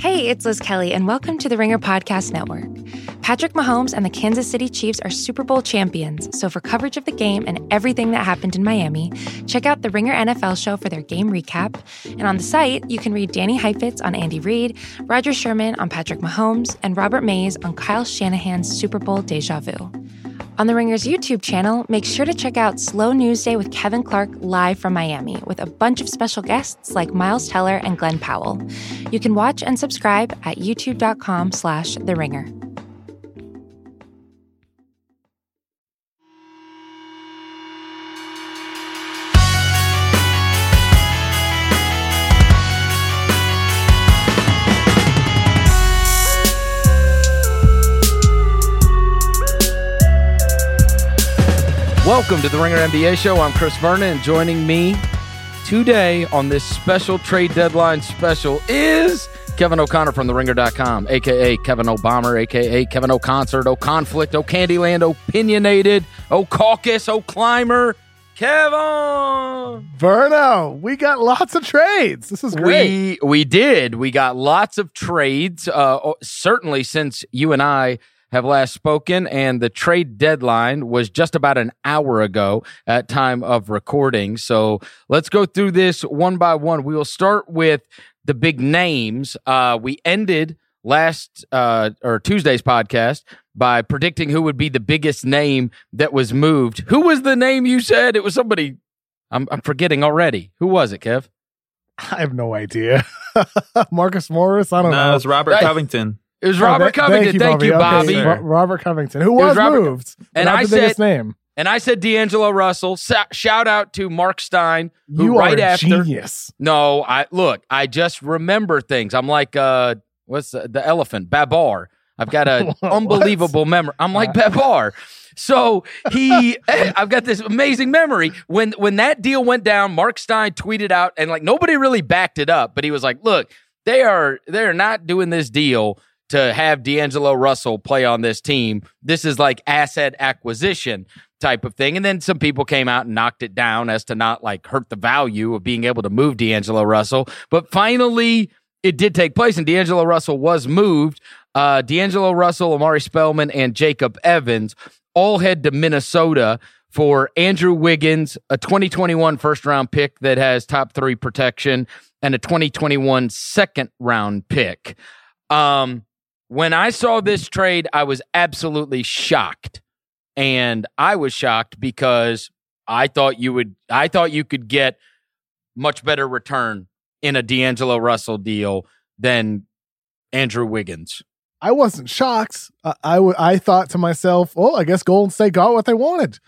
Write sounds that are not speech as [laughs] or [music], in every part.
Hey, it's Liz Kelly, and welcome to the Ringer Podcast Network. Patrick Mahomes and the Kansas City Chiefs are Super Bowl champions, so for coverage of the game and everything that happened in Miami, check out the Ringer NFL show for their game recap. And on the site, you can read Danny Heifetz on Andy Reid, Roger Sherman on Patrick Mahomes, and Robert Mays on Kyle Shanahan's Super Bowl deja vu. On the Ringer's YouTube channel, make sure to check out Slow News Day with Kevin Clark live from Miami with a bunch of special guests like Miles Teller and Glen Powell. You can watch and subscribe at youtube.com slash the ringer. Welcome to the Ringer NBA show. I'm Chris Vernon, and joining me today on this special trade deadline special is Kevin O'Connor from TheRinger.com, aka Kevin O'Bomber, aka Kevin O'Concert, O'Conflict, O'Candyland, Opinionated, O'Caucus, O'Climber. Kevin Verno, we got lots of trades. This is great. We we did. We got lots of trades. Uh, certainly since you and I have last spoken, and the trade deadline was just about an hour ago at time of recording. So let's go through this one by one. We will start with the big names. Uh, we ended last uh, or Tuesday's podcast by predicting who would be the biggest name that was moved. Who was the name you said? It was somebody. I'm, I'm forgetting already. Who was it, Kev? I have no idea. [laughs] Marcus Morris. I don't no, know. it was Robert Covington. It was Robert Oh, Covington. Thank you, Bobby. Okay, Robert Covington, who was was, Robert- moved, and I said- name. And I said D'Angelo Russell. Shout out to Mark Stein, who You right are a after. genius. No, I look. I just remember things. I'm like, uh, what's the, the elephant? Babar. I've got an [laughs] unbelievable memory. I'm like Babar. So he, [laughs] I've got this amazing memory. When when that deal went down, Mark Stein tweeted out, and like nobody really backed it up, but he was like, "Look, they are they are not doing this deal to have D'Angelo Russell play on this team. This is like asset acquisition type of thing." And then some people came out and knocked it down as to not like hurt the value of being able to move D'Angelo Russell. But finally, it did take place, and D'Angelo Russell was moved. Uh, D'Angelo Russell, Omari Spellman, and Jacob Evans all head to Minnesota for Andrew Wiggins, a 2021 first round pick that has top three protection, and a 2021 second round pick. Um, when I saw this trade, I was absolutely shocked. And I was shocked because I thought you would, I thought you could get much better return in a D'Angelo Russell deal than Andrew Wiggins. I wasn't shocked. I, thought to myself, oh, I guess Golden State got what they wanted.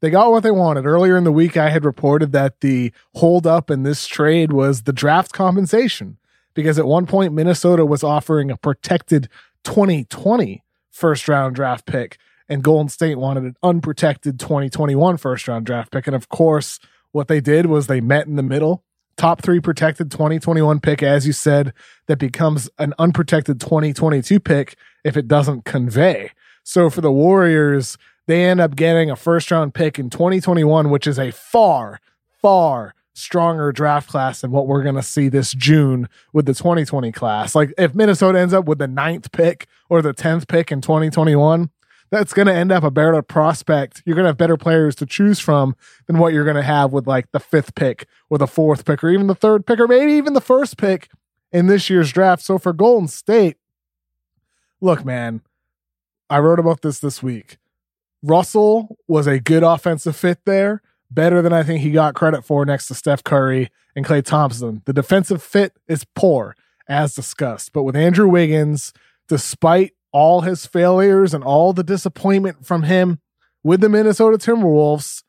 They got what they wanted. Earlier in the week, I had reported that the holdup in this trade was the draft compensation because at one point, Minnesota was offering a protected 2020 first round draft pick, and Golden State wanted an unprotected 2021 first round draft pick. And of course, what they did was they met in the middle. Top three protected 2021 pick, as you said, that becomes an unprotected 2022 pick if it doesn't convey. So for the Warriors, they end up getting a first round pick in 2021, which is a far, far stronger draft class than what we're going to see this June with the 2020 class. Like if Minnesota ends up with the ninth pick or the 10th pick in 2021, that's going to end up a better prospect. You're going to have better players to choose from than what you're going to have with like the fifth pick or the fourth pick or even the third pick or maybe even the first pick in this year's draft. So for Golden State, look, man, I wrote about this this week. Russell was a good offensive fit there, better than I think he got credit for next to Steph Curry and Klay Thompson. The defensive fit is poor, as discussed. But with Andrew Wiggins, despite all his failures and all the disappointment from him with the Minnesota Timberwolves,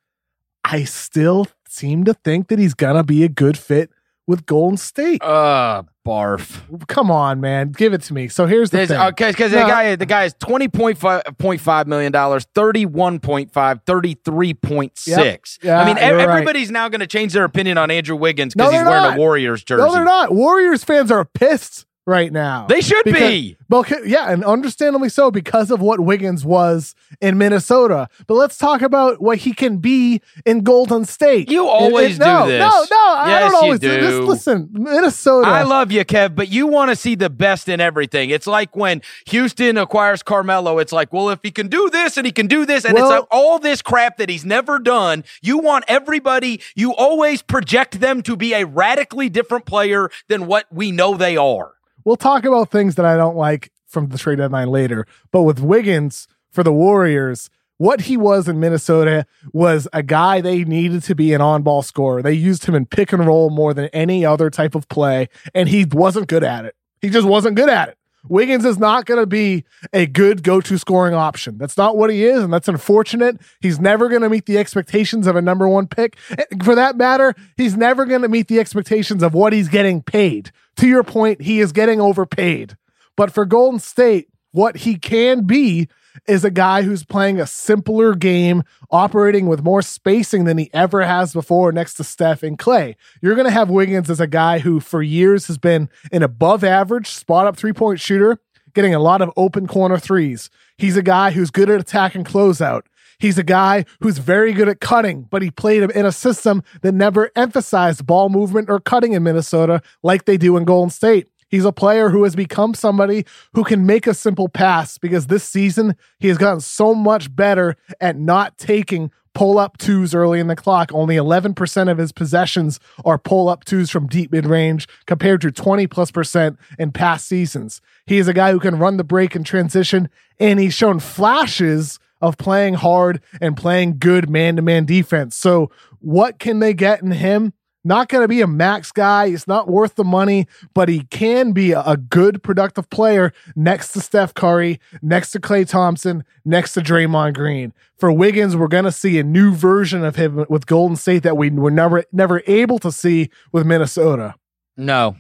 I still seem to think that he's going to be a good fit with Golden State. Uh, barf. Come on, man. Give it to me. So here's the There's, thing. okay, because No. the guy, the guy is twenty point five point five million dollars, thirty one point five, thirty three point six. Yep. Yeah, I mean, e- you're right. everybody's now going to change their opinion on Andrew Wiggins No, because he's wearing not. a Warriors jersey. No, they're not. Warriors fans are pissed right now. They should Because- be. Well, yeah, and understandably so because of what Wiggins was in Minnesota. But let's talk about what he can be in Golden State. You always do no, this. No, no, I Yes, don't you always do. this. Listen, Minnesota. I love you, Kev, but you want to see the best in everything. It's like when Houston acquires Carmelo. It's like, well, if he can do this and he can do this, and Well- it's like all this crap that he's never done. You want everybody, you always project them to be a radically different player than what we know they are. We'll talk about things that I don't like from the trade deadline later. But with Wiggins for the Warriors, what he was in Minnesota was a guy they needed to be an on ball scorer. They used him in pick and roll more than any other type of play, and he wasn't good at it. He just wasn't good at it. Wiggins is not going to be a good go to scoring option. That's not what he is, and that's unfortunate. He's never going to meet the expectations of a number one pick. For that matter, he's never going to meet the expectations of what he's getting paid. To your point, he is getting overpaid. But for Golden State, what he can be is a guy who's playing a simpler game, operating with more spacing than he ever has before next to Steph and Clay. You're going to have Wiggins as a guy who, for years, has been an above average spot up three point shooter, getting a lot of open corner threes. He's a guy who's good at attack and closeout. He's a guy who's very good at cutting, but he played in a system that never emphasized ball movement or cutting in Minnesota like they do in Golden State. He's a player who has become somebody who can make a simple pass because this season he has gotten so much better at not taking pull up twos early in the clock. Only 11% of his possessions are pull up twos from deep mid range compared to 20 plus percent in past seasons. He is a guy who can run the break and transition, and he's shown flashes of playing hard and playing good man to man defense. So, what can they get in him? Not going to be a max guy. He's not worth the money, but he can be a, a good, productive player next to Steph Curry, next to Klay Thompson, next to Draymond Green. For Wiggins, we're going to see a new version of him with Golden State that we were never never able to see with Minnesota. No,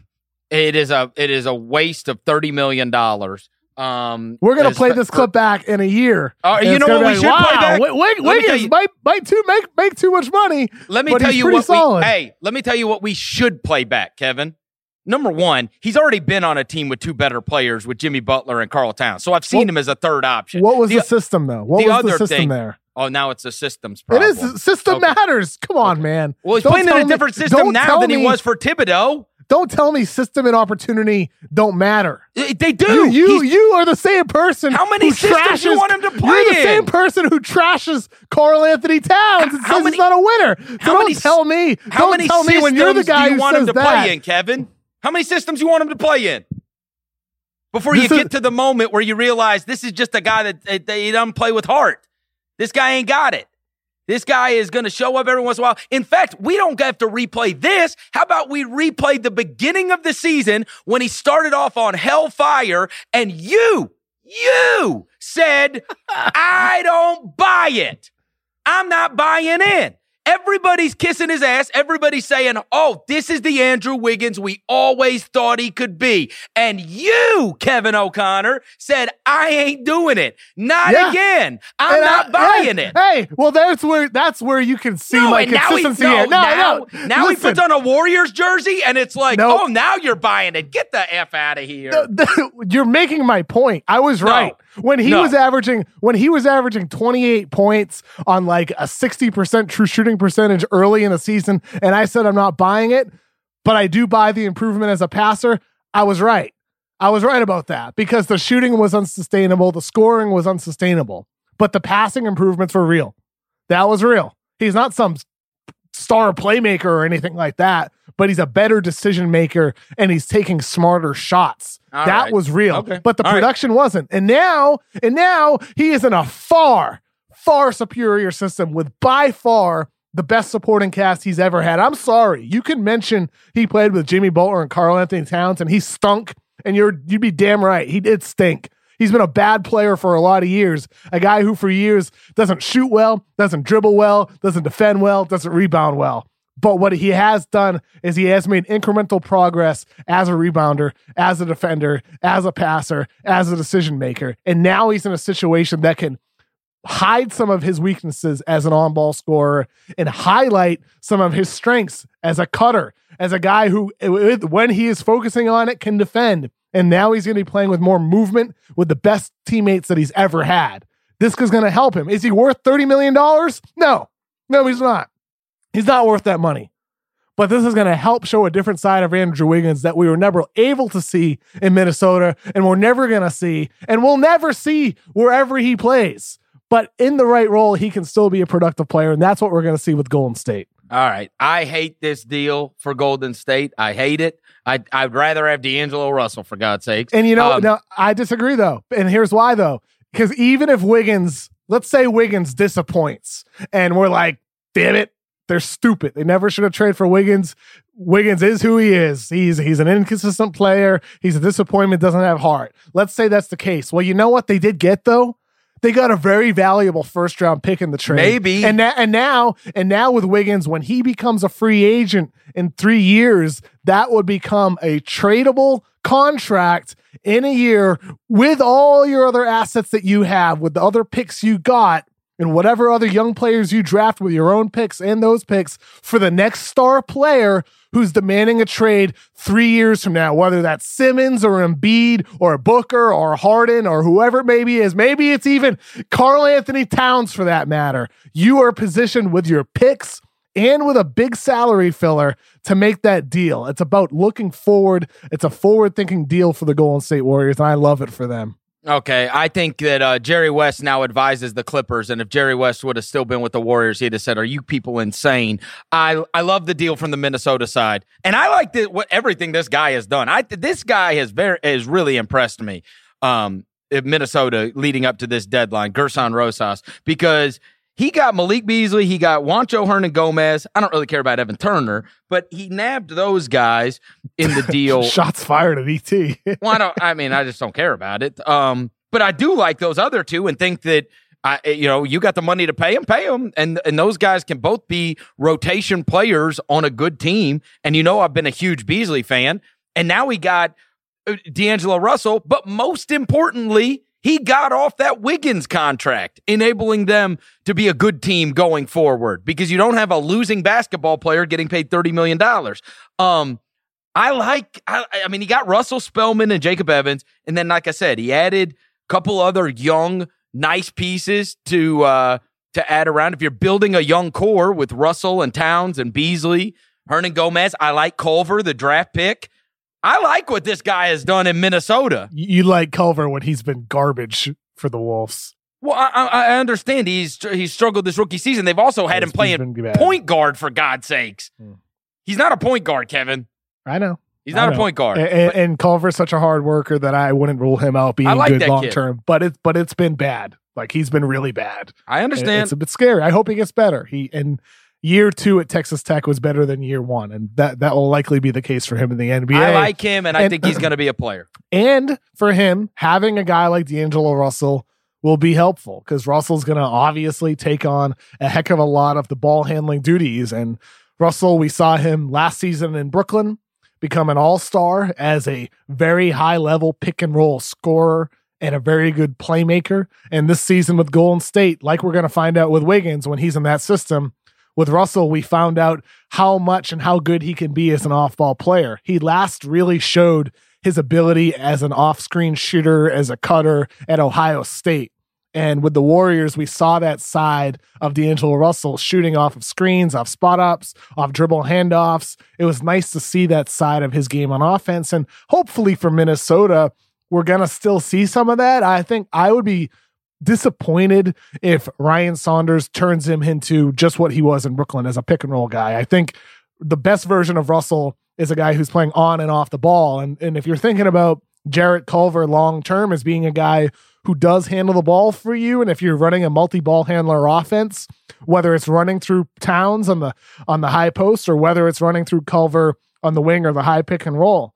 it is a it is a waste of thirty million dollars. Um, We're going to play this clip back in a year. Uh, you know what we should like, play wow, back? Wig- Wig- Let me tell Wiggins you- might, might too make, make too much money. Let me tell you what solid. we hey, let me tell you what we should play back, Kevin. Number one, he's already been on a team with two better players with Jimmy Butler and Karl Towns. So I've seen What- him as a third option. What was The- the, system, though? What the was other the system thing- there? Oh, now it's a systems problem. is. System Okay. matters. Come on, man. Well, he's Don't playing in a me- different system now than he was for Thibodeau. Don't tell me system and opportunity don't matter. They do. You, you, you are the same person. How many systems you want him to play in? You're the in? same person who trashes Karl-Anthony Towns and How says many- he's not a winner. So how don't many- tell me. How don't many tell me systems when you're the guy do you who want says him to that. play in, Kevin? How many systems you want him to play in? Before This you is- get to the moment where you realize this is just a guy that, that, that he doesn't play with heart. This guy ain't got it. This guy is going to show up every once in a while. In fact, we don't have to replay this. How about we replay the beginning of the season when he started off on hellfire and you, you said, [laughs] I don't buy it. I'm not buying in. Everybody's kissing his ass. Everybody's saying, oh, this is the Andrew Wiggins we always thought he could be. And you, Kevin O'Connor, said, I ain't doing it. Not Yeah. again. I'm And not I- buying hey, it. Hey, well, that's where that's where you can see No, my and now he, consistency no. No, now, no. now he puts on a Warriors jersey and it's like, No. oh, now you're buying it. Get the F out of here. the- the- [laughs] you're making my point. I was right. When he was averaging when he was averaging 28 points on like a 60% true shooting percentage early in the season and I said I'm not buying it, but I do buy the improvement as a passer, I was right. I was right about that because the shooting was unsustainable, the scoring was unsustainable, but the passing improvements were real. That was real. He's not some star playmaker or anything like that, but he's a better decision maker and he's taking smarter shots. All that right. was real. Okay. But the All right. production wasn't. And now, and now he is in a far, far superior system with by far the best supporting cast he's ever had. I'm sorry. You can mention he played with Jimmy Butler and Karl-Anthony Towns and he stunk, and you're you'd be damn right. He did stink. He's been a bad player for a lot of years. A guy who for years doesn't shoot well, doesn't dribble well, doesn't defend well, doesn't rebound well. But what he has done is he has made incremental progress as a rebounder, as a defender, as a passer, as a decision maker. And now he's in a situation that can hide some of his weaknesses as an on ball scorer and highlight some of his strengths as a cutter, as a guy who, when he is focusing on it, can defend And now he's going to be playing with more movement with the best teammates that he's ever had. This is going to help him. Is he worth $30 million? No, no, he's not. He's not worth that money. But this is going to help show a different side of Andrew Wiggins that we were never able to see in Minnesota and we're never going to see and we'll never see wherever he plays. But in the right role, he can still be a productive player. And that's what we're going to see with Golden State. All right. I hate this deal for Golden State. I hate it. I, I'd rather have D'Angelo Russell, for God's sakes. And you know, um, no, I disagree, though. And here's why, though. Because even if Wiggins, let's say Wiggins disappoints and we're like, damn it, they're stupid. They never should have traded for Wiggins. Wiggins is who he is. He's he's an inconsistent player. He's a disappointment. Doesn't have heart. Let's say that's the case. Well, you know what they did get though. They got a very valuable first round pick in the trade. Maybe. And na- and now and now with Wiggins, when he becomes a free agent in three years, that would become a tradable contract in a year with all your other assets that you have, with the other picks you got and whatever other young players you draft with your own picks and those picks for the next star player who's demanding a trade three years from now, whether that's Simmons or Embiid or Booker or Harden or whoever it maybe is. Maybe it's even Karl-Anthony Towns for that matter. You are positioned with your picks and with a big salary filler to make that deal. It's about looking forward. It's a forward thinking deal for the Golden State Warriors, and I love it for them. Okay, I think that uh, Jerry West now advises the Clippers, and if Jerry West would have still been with the Warriors, he'd have said, "Are you people insane?" I I love the deal from the Minnesota side, and I like the, what everything this guy has done. I this guy has very has really impressed me. Um, Minnesota leading up to this deadline, Gersson Rosas, because he got Malik Beasley. He got Juancho Hernangomez. I don't really care about Evan Turner, but he nabbed those guys in the [laughs] deal. Shots fired at ET. well, I don't. I mean, I just don't care about it. Um, but I do like those other two and think that. I, you know, you got the money to pay them, pay them, and and those guys can both be rotation players on a good team. And you know, I've been a huge Beasley fan, and now we got uh, D'Angelo Russell. But most importantly, he got off that Wiggins contract, enabling them to be a good team going forward because you don't have a losing basketball player getting paid $30 million. Um, I like, I, I mean, he got Russell Spellman and Jacob Evans. And then, like I said, he added a couple other young, nice pieces to, uh, to add around. If you're building a young core with Russell and Towns and Beasley, Hernangomez, I like Culver, the draft pick. I like what this guy has done in Minnesota. You like Culver when he's been garbage for the Wolves. Well, I, I understand he's he's struggled this rookie season. They've also had him playing point guard for God's sakes. Hmm. He's not a point guard, Kevin. I know. He's not a point guard. And, and, Culver's such a hard worker that I wouldn't rule him out being like good long term. But it's but it's been bad. Like he's been really bad. I understand. It's a bit scary. I hope he gets better. He and year two at Texas Tech was better than year one, and that that will likely be the case for him in the NBA. I like him, and, and I think he's going to be a player. [clears throat] And for him, having a guy like D'Angelo Russell will be helpful because Russell's going to obviously take on a heck of a lot of the ball handling duties. And Russell, we saw him last season in Brooklyn become an all star as a very high level pick and roll scorer and a very good playmaker. And this season with Golden State, like we're going to find out with Wiggins when he's in that system, with Russell, we found out how much and how good he can be as an off ball player. He last really showed his ability as an off screen shooter, as a cutter at Ohio State. And with the Warriors, we saw that side of D'Angelo Russell shooting off of screens, off spot ups, off dribble handoffs. It was nice to see that side of his game on offense. And hopefully for Minnesota, we're going to still see some of that. I think I would be disappointed if Ryan Saunders turns him into just what he was in Brooklyn as a pick and roll guy. I think the best version of Russell is a guy who's playing on and off the ball. And, and if you're thinking about Jarrett Culver long term as being a guy who does handle the ball for you, and if you're running a multi ball handler offense, whether it's running through Towns on the on the high post or whether it's running through Culver on the wing or the high pick and roll,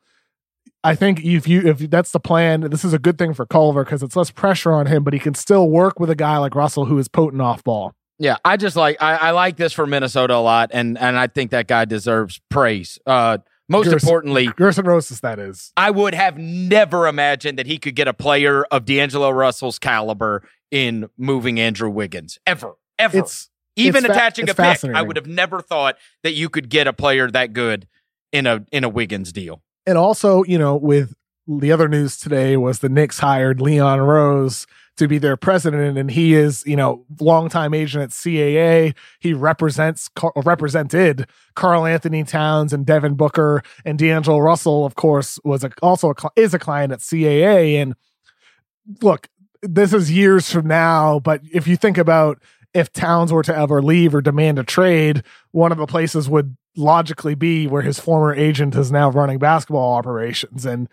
I think if you if that's the plan, this is a good thing for Culver because it's less pressure on him, but he can still work with a guy like Russell who is potent off ball. Yeah, I just like I, I like this for Minnesota a lot, and and I think that guy deserves praise. Uh, most Gersson, importantly, Gersson Rosas, that is. I would have never imagined that he could get a player of D'Angelo Russell's caliber in moving Andrew Wiggins ever, ever. It's, Even it's attaching fa- a pick, I would have never thought that you could get a player that good in a in a Wiggins deal and also, you know, with the other news today was the Knicks hired Leon Rose to be their president, and he is, you know, longtime agent at CAA. He represents represented Karl-Anthony Towns and Devin Booker and D'Angelo Russell. Of course, was a, also a, is a client at CAA. And look, this is years from now, but if you think about if Towns were to ever leave or demand a trade, one of the places would logically be where his former agent is now running basketball operations. And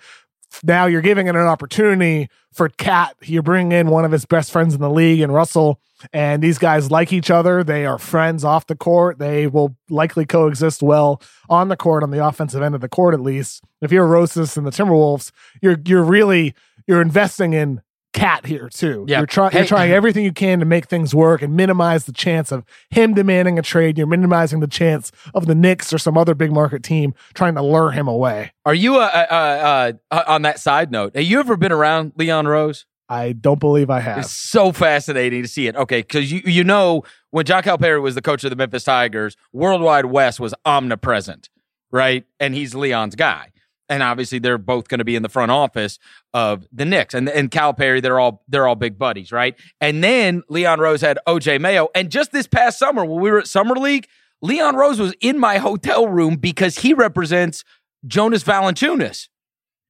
now you're giving it an opportunity for KAT. You're bringing in one of his best friends in the league and Russell, and these guys like each other. They are friends off the court. They will likely coexist well on the court, on the offensive end of the court, at least. If you're Rosas and the Timberwolves, you're you're really you're investing in KAT here too. You're, try- hey. you're trying everything you can to make things work and minimize the chance of him demanding a trade. You're minimizing the chance of the Knicks or some other big market team trying to lure him away. Are you uh, uh, uh, on that side note? Have you ever been around Leon Rose? I don't believe I have. It's so fascinating to see it. Okay, because you you know when John Calipari was the coach of the Memphis Tigers, Worldwide Wes was omnipresent, right? And he's Leon's guy and obviously they're both going to be in the front office of the Knicks and and Calipari. They're all they're all big buddies, right? And then Leon Rose had OJ Mayo, and just this past summer when we were at Summer League, Leon Rose was in my hotel room because he represents Jonas Valanciunas,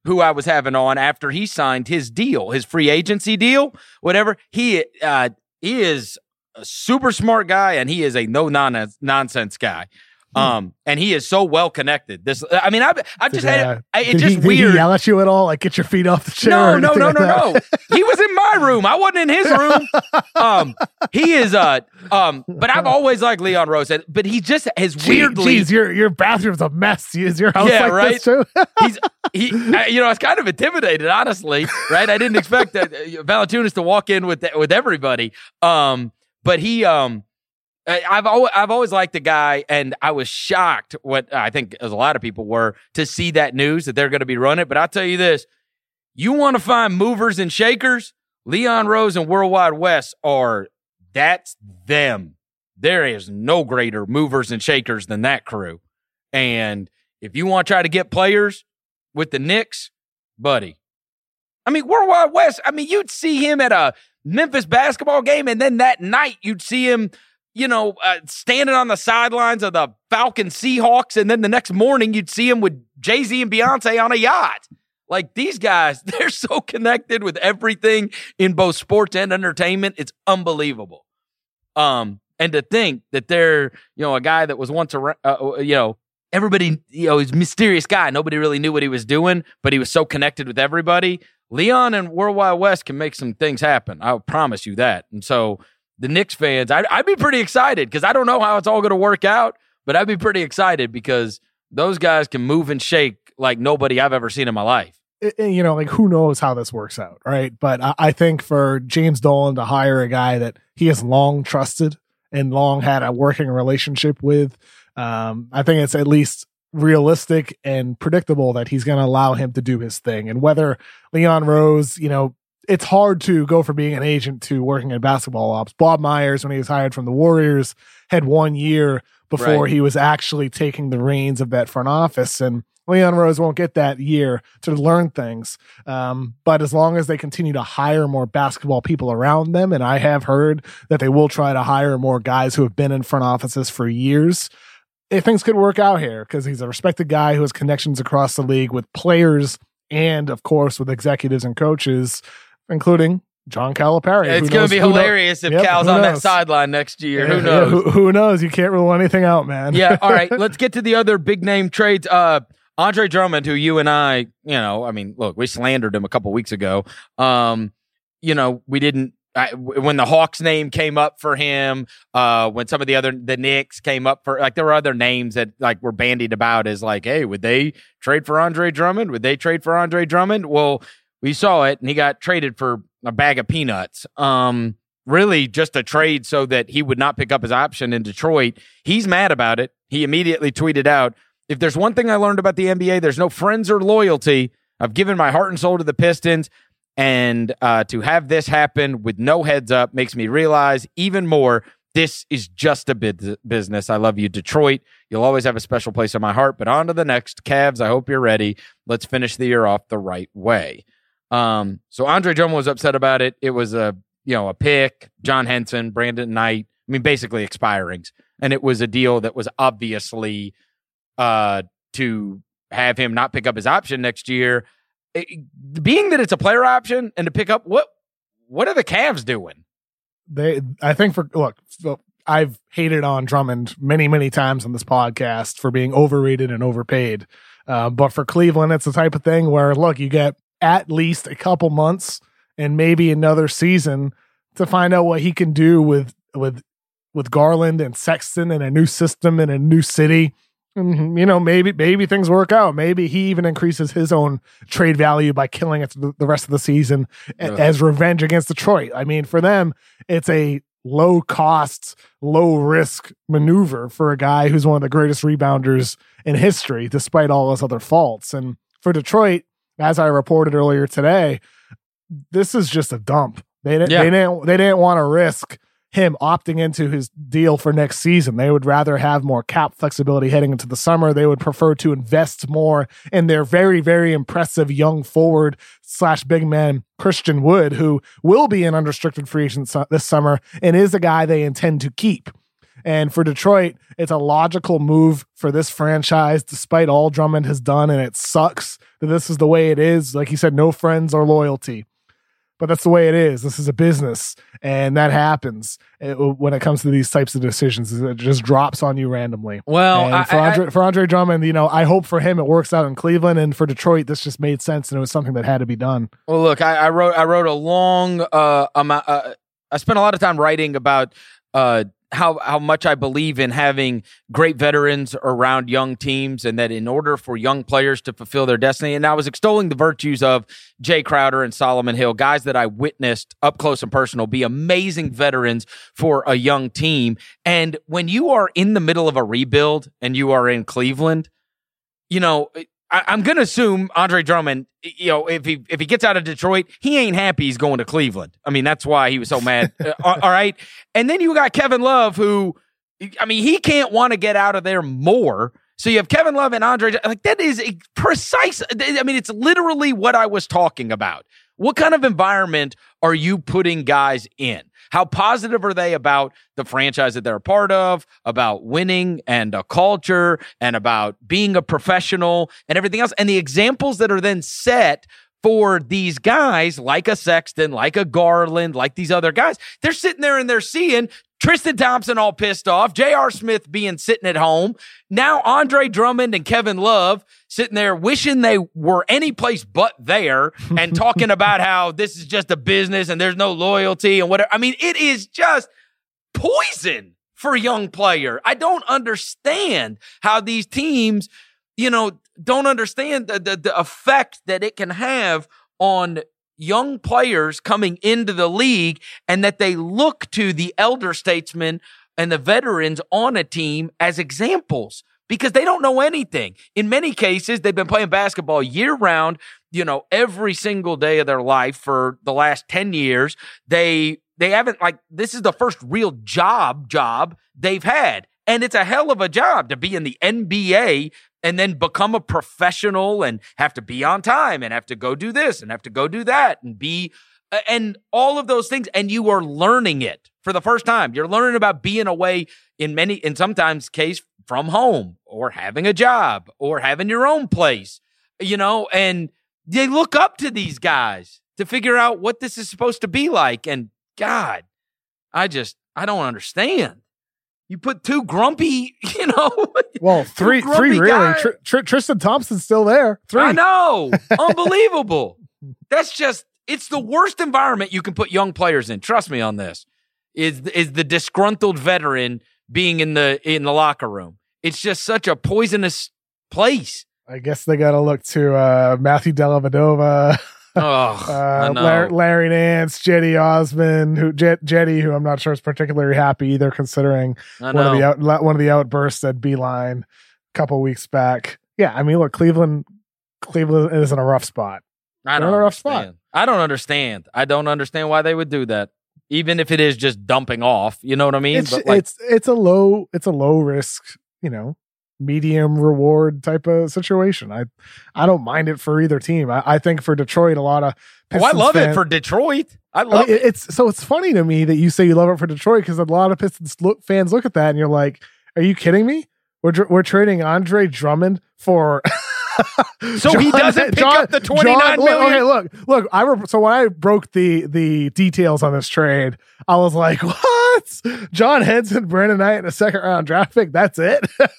who I was having on after he signed his deal, his free agency deal, whatever. He uh, is a super smart guy, and he is a no nonsense guy. Hmm. Um, and he is so well connected. This, I mean, I've, I've just had it. Uh, it's just he, weird. Did he yell at you at all? Like, get your feet off the chair? No, no, no, like no, no. he was in my room. I wasn't in his room. [laughs] Um, he is, uh, um, but I've [laughs] always liked Leon Rose, but he just has weirdly. Geez, your your bathroom's a mess. Is your house yeah, like right? this too? [laughs] He's he, you know, I was kind of intimidated, honestly. Right? I didn't expect that uh, Valanciunas to walk in with with everybody. Um, but he, um I've always, I've always liked the guy, and I was shocked. What I think, as a lot of people were, to see that news that they're going to be running. But I'll tell you this: you want to find movers and shakers. Leon Rose and Worldwide Wes are that's them. There is no greater movers and shakers than that crew. And if you want to try to get players with the Knicks, buddy, I mean, Worldwide Wes. I mean, you'd see him at a Memphis basketball game, and then that night you'd see him you know, uh, standing on the sidelines of the Falcon Seahawks, and then the next morning you'd see him with Jay Z and Beyonce on a yacht. Like these guys, [laughs] they're so connected with everything in both sports and entertainment. It's unbelievable. Um, and to think that they're, you know, a guy that was once a, uh, uh, you know, everybody, you know, he's mysterious guy. Nobody really knew what he was doing, but he was so connected with everybody. Leon and Worldwide Wes can make some things happen. I promise you that. And so the Knicks fans, I'd, I'd be pretty excited because I don't know how it's all going to work out, but I'd be pretty excited because those guys can move and shake like nobody I've ever seen in my life. you know, like who knows how this works out, right? But I, I think for James Dolan to hire a guy that he has long trusted and long had a working relationship with, um, I think it's at least realistic and predictable that he's going to allow him to do his thing. And whether Leon Rose, you know, it's hard to go from being an agent to working in basketball ops. Bob Myers, when he was hired from the Warriors, had one year before right. he was actually taking the reins of that front office. And Leon Rose won't get that year to learn things. Um, but as long as they continue to hire more basketball people around them, and I have heard that they will try to hire more guys who have been in front offices for years, eh, things could work out here because he's a respected guy who has connections across the league with players and, of course, with executives and coaches including John Calipari. It's going to be hilarious if yep, Cal's on that sideline next year. Yeah, who knows? Yeah, who, who, knows? You can't rule anything out, man. yeah. All right. [laughs] Let's get to the other big name trades. Uh, Andre Drummond, who you and I, you know, I mean, look, we slandered him a couple weeks ago. Um, you know, we didn't. I, when the Hawks name came up for him, uh, when some of the other the Knicks came up for like there were other names that like were bandied about as like, hey, would they trade for Andre Drummond? Would they trade for Andre Drummond? Well, we saw it, and he got traded for a bag of peanuts. Um, really just a trade so that he would not pick up his option in Detroit. He's mad about it. He immediately tweeted out, "If there's one thing I learned about the NBA, there's no friends or loyalty. I've given my heart and soul to the Pistons." And uh, to have this happen with no heads up makes me realize even more This is just a bid- business. I love you, Detroit. You'll always have a special place in my heart. But on to the next. Cavs, I hope you're ready. Let's finish the year off the right way. Um, so Andre Drummond was upset about it. It was a you know a pick, John Henson, Brandon Knight. I mean, basically expirings, and it was a deal that was obviously uh, to have him not pick up his option next year. It, being that it's a player option and to pick up what what are the Cavs doing? They, I think for look, I've hated on Drummond many, many times on this podcast for being overrated and overpaid. Uh, but for Cleveland, it's the type of thing where look, you get at least a couple months and maybe another season to find out what he can do with with with Garland and Sexton and a new system and a new city. And, you know, maybe maybe things work out. Maybe he even increases his own trade value by killing it the rest of the season yeah. as revenge against Detroit. I mean, for them, it's a low cost, low risk maneuver for a guy who's one of the greatest rebounders in history, despite all his other faults. And for Detroit, as I reported earlier today, this is just a dump. They didn't. Yeah. They didn't. They didn't want to risk him opting into his deal for next season. They would rather have more cap flexibility heading into the summer. They would prefer to invest more in their very, very impressive young forward slash big man Christian Wood, who will be an unrestricted free agent this summer and is a guy they intend to keep. And for Detroit, it's a logical move for this franchise, despite all Drummond has done. And it sucks that this is the way it is. Like he said, no friends or loyalty but that's the way it is. This is a business, and that happens it, when it comes to these types of decisions. It just drops on you randomly. Well, I, for Andre, I, for Andre Drummond, you know, I hope for him it works out in Cleveland, and for Detroit, this just made sense, and it was something that had to be done. Well, look, I, I wrote I wrote a long uh, amount. Uh, I spent a lot of time writing about uh, how how much I believe in having great veterans around young teams, and that in order for young players to fulfill their destiny, and I was extolling the virtues of Jae Crowder and Solomon Hill, guys that I witnessed up close and personal, be amazing veterans for a young team. And when you are in the middle of a rebuild and you are in Cleveland, you know I, am going to assume Andre Drummond, you know, if he if he gets out of Detroit, he ain't happy he's going to Cleveland. I mean, that's why he was so mad. [laughs] uh, all right. And then you got Kevin Love, who, I mean, he can't want to get out of there more. So you have Kevin Love and Andre. Like that is a precise. I mean, it's literally what I was talking about. What kind of environment are you putting guys in? How positive are they about the franchise that they're a part of, about winning and a culture and about being a professional and everything else? And the examples that are then set for these guys, like a Sexton, like a Garland, like these other guys, they're sitting there and they're seeing Tristan Thompson all pissed off, J.R. Smith being sitting at home. Now Andre Drummond and Kevin Love sitting there wishing they were any place but there [laughs] and talking about how this is just a business and there's no loyalty and whatever. I mean, it is just poison for a young player. I don't understand how these teams, you know, don't understand the, the, the effect that it can have on young players coming into the league and that they look to the elder statesmen and the veterans on a team as examples because they don't know anything. In many cases, they've been playing basketball year round, you know, every single day of their life for the last 10 years. They they haven't like this is the first real job job they've had. And it's a hell of a job to be in the NBA and then become a professional and have to be on time and have to go do this and have to go do that and be and all of those things. And you are learning it for the first time. You're learning about being away in many in sometimes case from home or having a job or having your own place you know? And they look up to these guys to figure out what this is supposed to be like. And god i just i don't understand you put two grumpy, [laughs] you know. Well, three, three really. Tr- Tr- Tristan Thompson's still there. Three. I know. [laughs] Unbelievable. [laughs] That's just. It's the worst environment you can put young players in. Trust me on this. Is is the disgruntled veteran being in the in the locker room? It's just such a poisonous place. I guess they got to look to uh, Matthew Dellavedova. Oh, uh, Larry, Larry, Nance, Cedi Osman, who Jet, Jetty, who I'm not sure is particularly happy either, considering one of the out, one of the outbursts at Beilein a couple weeks back. Yeah, I mean, look, Cleveland, Cleveland is in a rough spot. I don't in a rough understand. spot. I don't understand. I don't understand why they would do that. even if it is just dumping off. You know what I mean? It's But, like, it's it's a low it's a low risk, you know, medium reward type of situation. I I don't mind it for either team. I, I think for Detroit, a lot of oh, I love fan- it for Detroit. I I love mean, it. it's so it's funny to me that you say you love it for Detroit because a lot of Pistons look, fans look at that and you're like, "Are you kidding me? We're we're trading Andre Drummond for." So he doesn't pick up the 29 look, million? Okay, look, look. I re- so when I broke the the details on this trade, I was like, [laughs] "What? John Henson, Brandon Knight, and a second round draft pick? That's it? [laughs]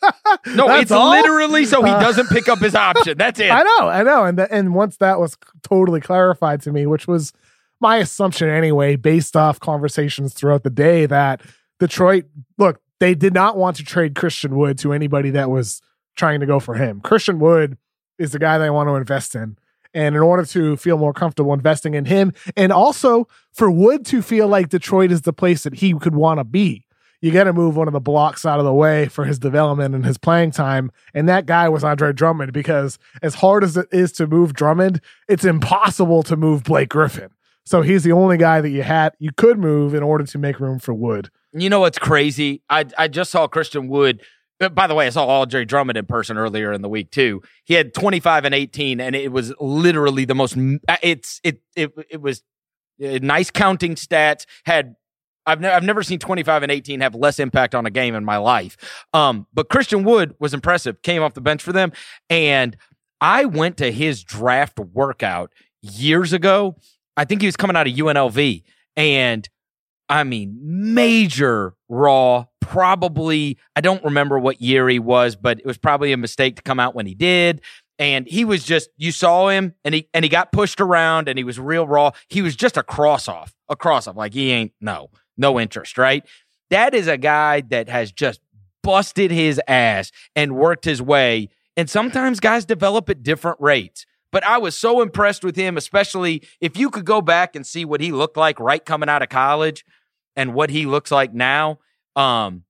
No, That's it's all? literally so he Uh, doesn't pick up his [laughs] option. That's it. I know, I know, and th- and once that was totally clarified to me, which was my assumption anyway, based off conversations throughout the day, that Detroit look they did not want to trade Christian Wood to anybody that was trying to go for him. Christian Wood is the guy they want to invest in. And in order to feel more comfortable investing in him, and also for Wood to feel like Detroit is the place that he could want to be, you got to move one of the blocks out of the way for his development and his playing time. And that guy was Andre Drummond because as hard as it is to move Drummond, it's impossible to move Blake Griffin. So he's the only guy that you had you could move in order to make room for Wood. You know what's crazy? I I just saw Christian Wood. Uh, By the way, I saw Andre Drummond in person earlier in the week too. He had 25 and 18, and it was literally the most. uh, It's it it it was uh, nice counting stats. Had I've ne- I've never seen 25 and 18 have less impact on a game in my life. Um, but Christian Wood was impressive. Came off the bench for them, and I went to his draft workout years ago. I think he was coming out of UNLV, and I mean, major raw. Probably, I don't remember what year he was, but it was probably a mistake to come out when he did. And he was just, you saw him and he, and he got pushed around and he was real raw. He was just a cross off, a cross off. Like he ain't, no, no interest, right? That is a guy that has just busted his ass and worked his way. And sometimes guys develop at different rates. But I was so impressed with him, especially if you could go back and see what he looked like right coming out of college and what he looks like now. Um,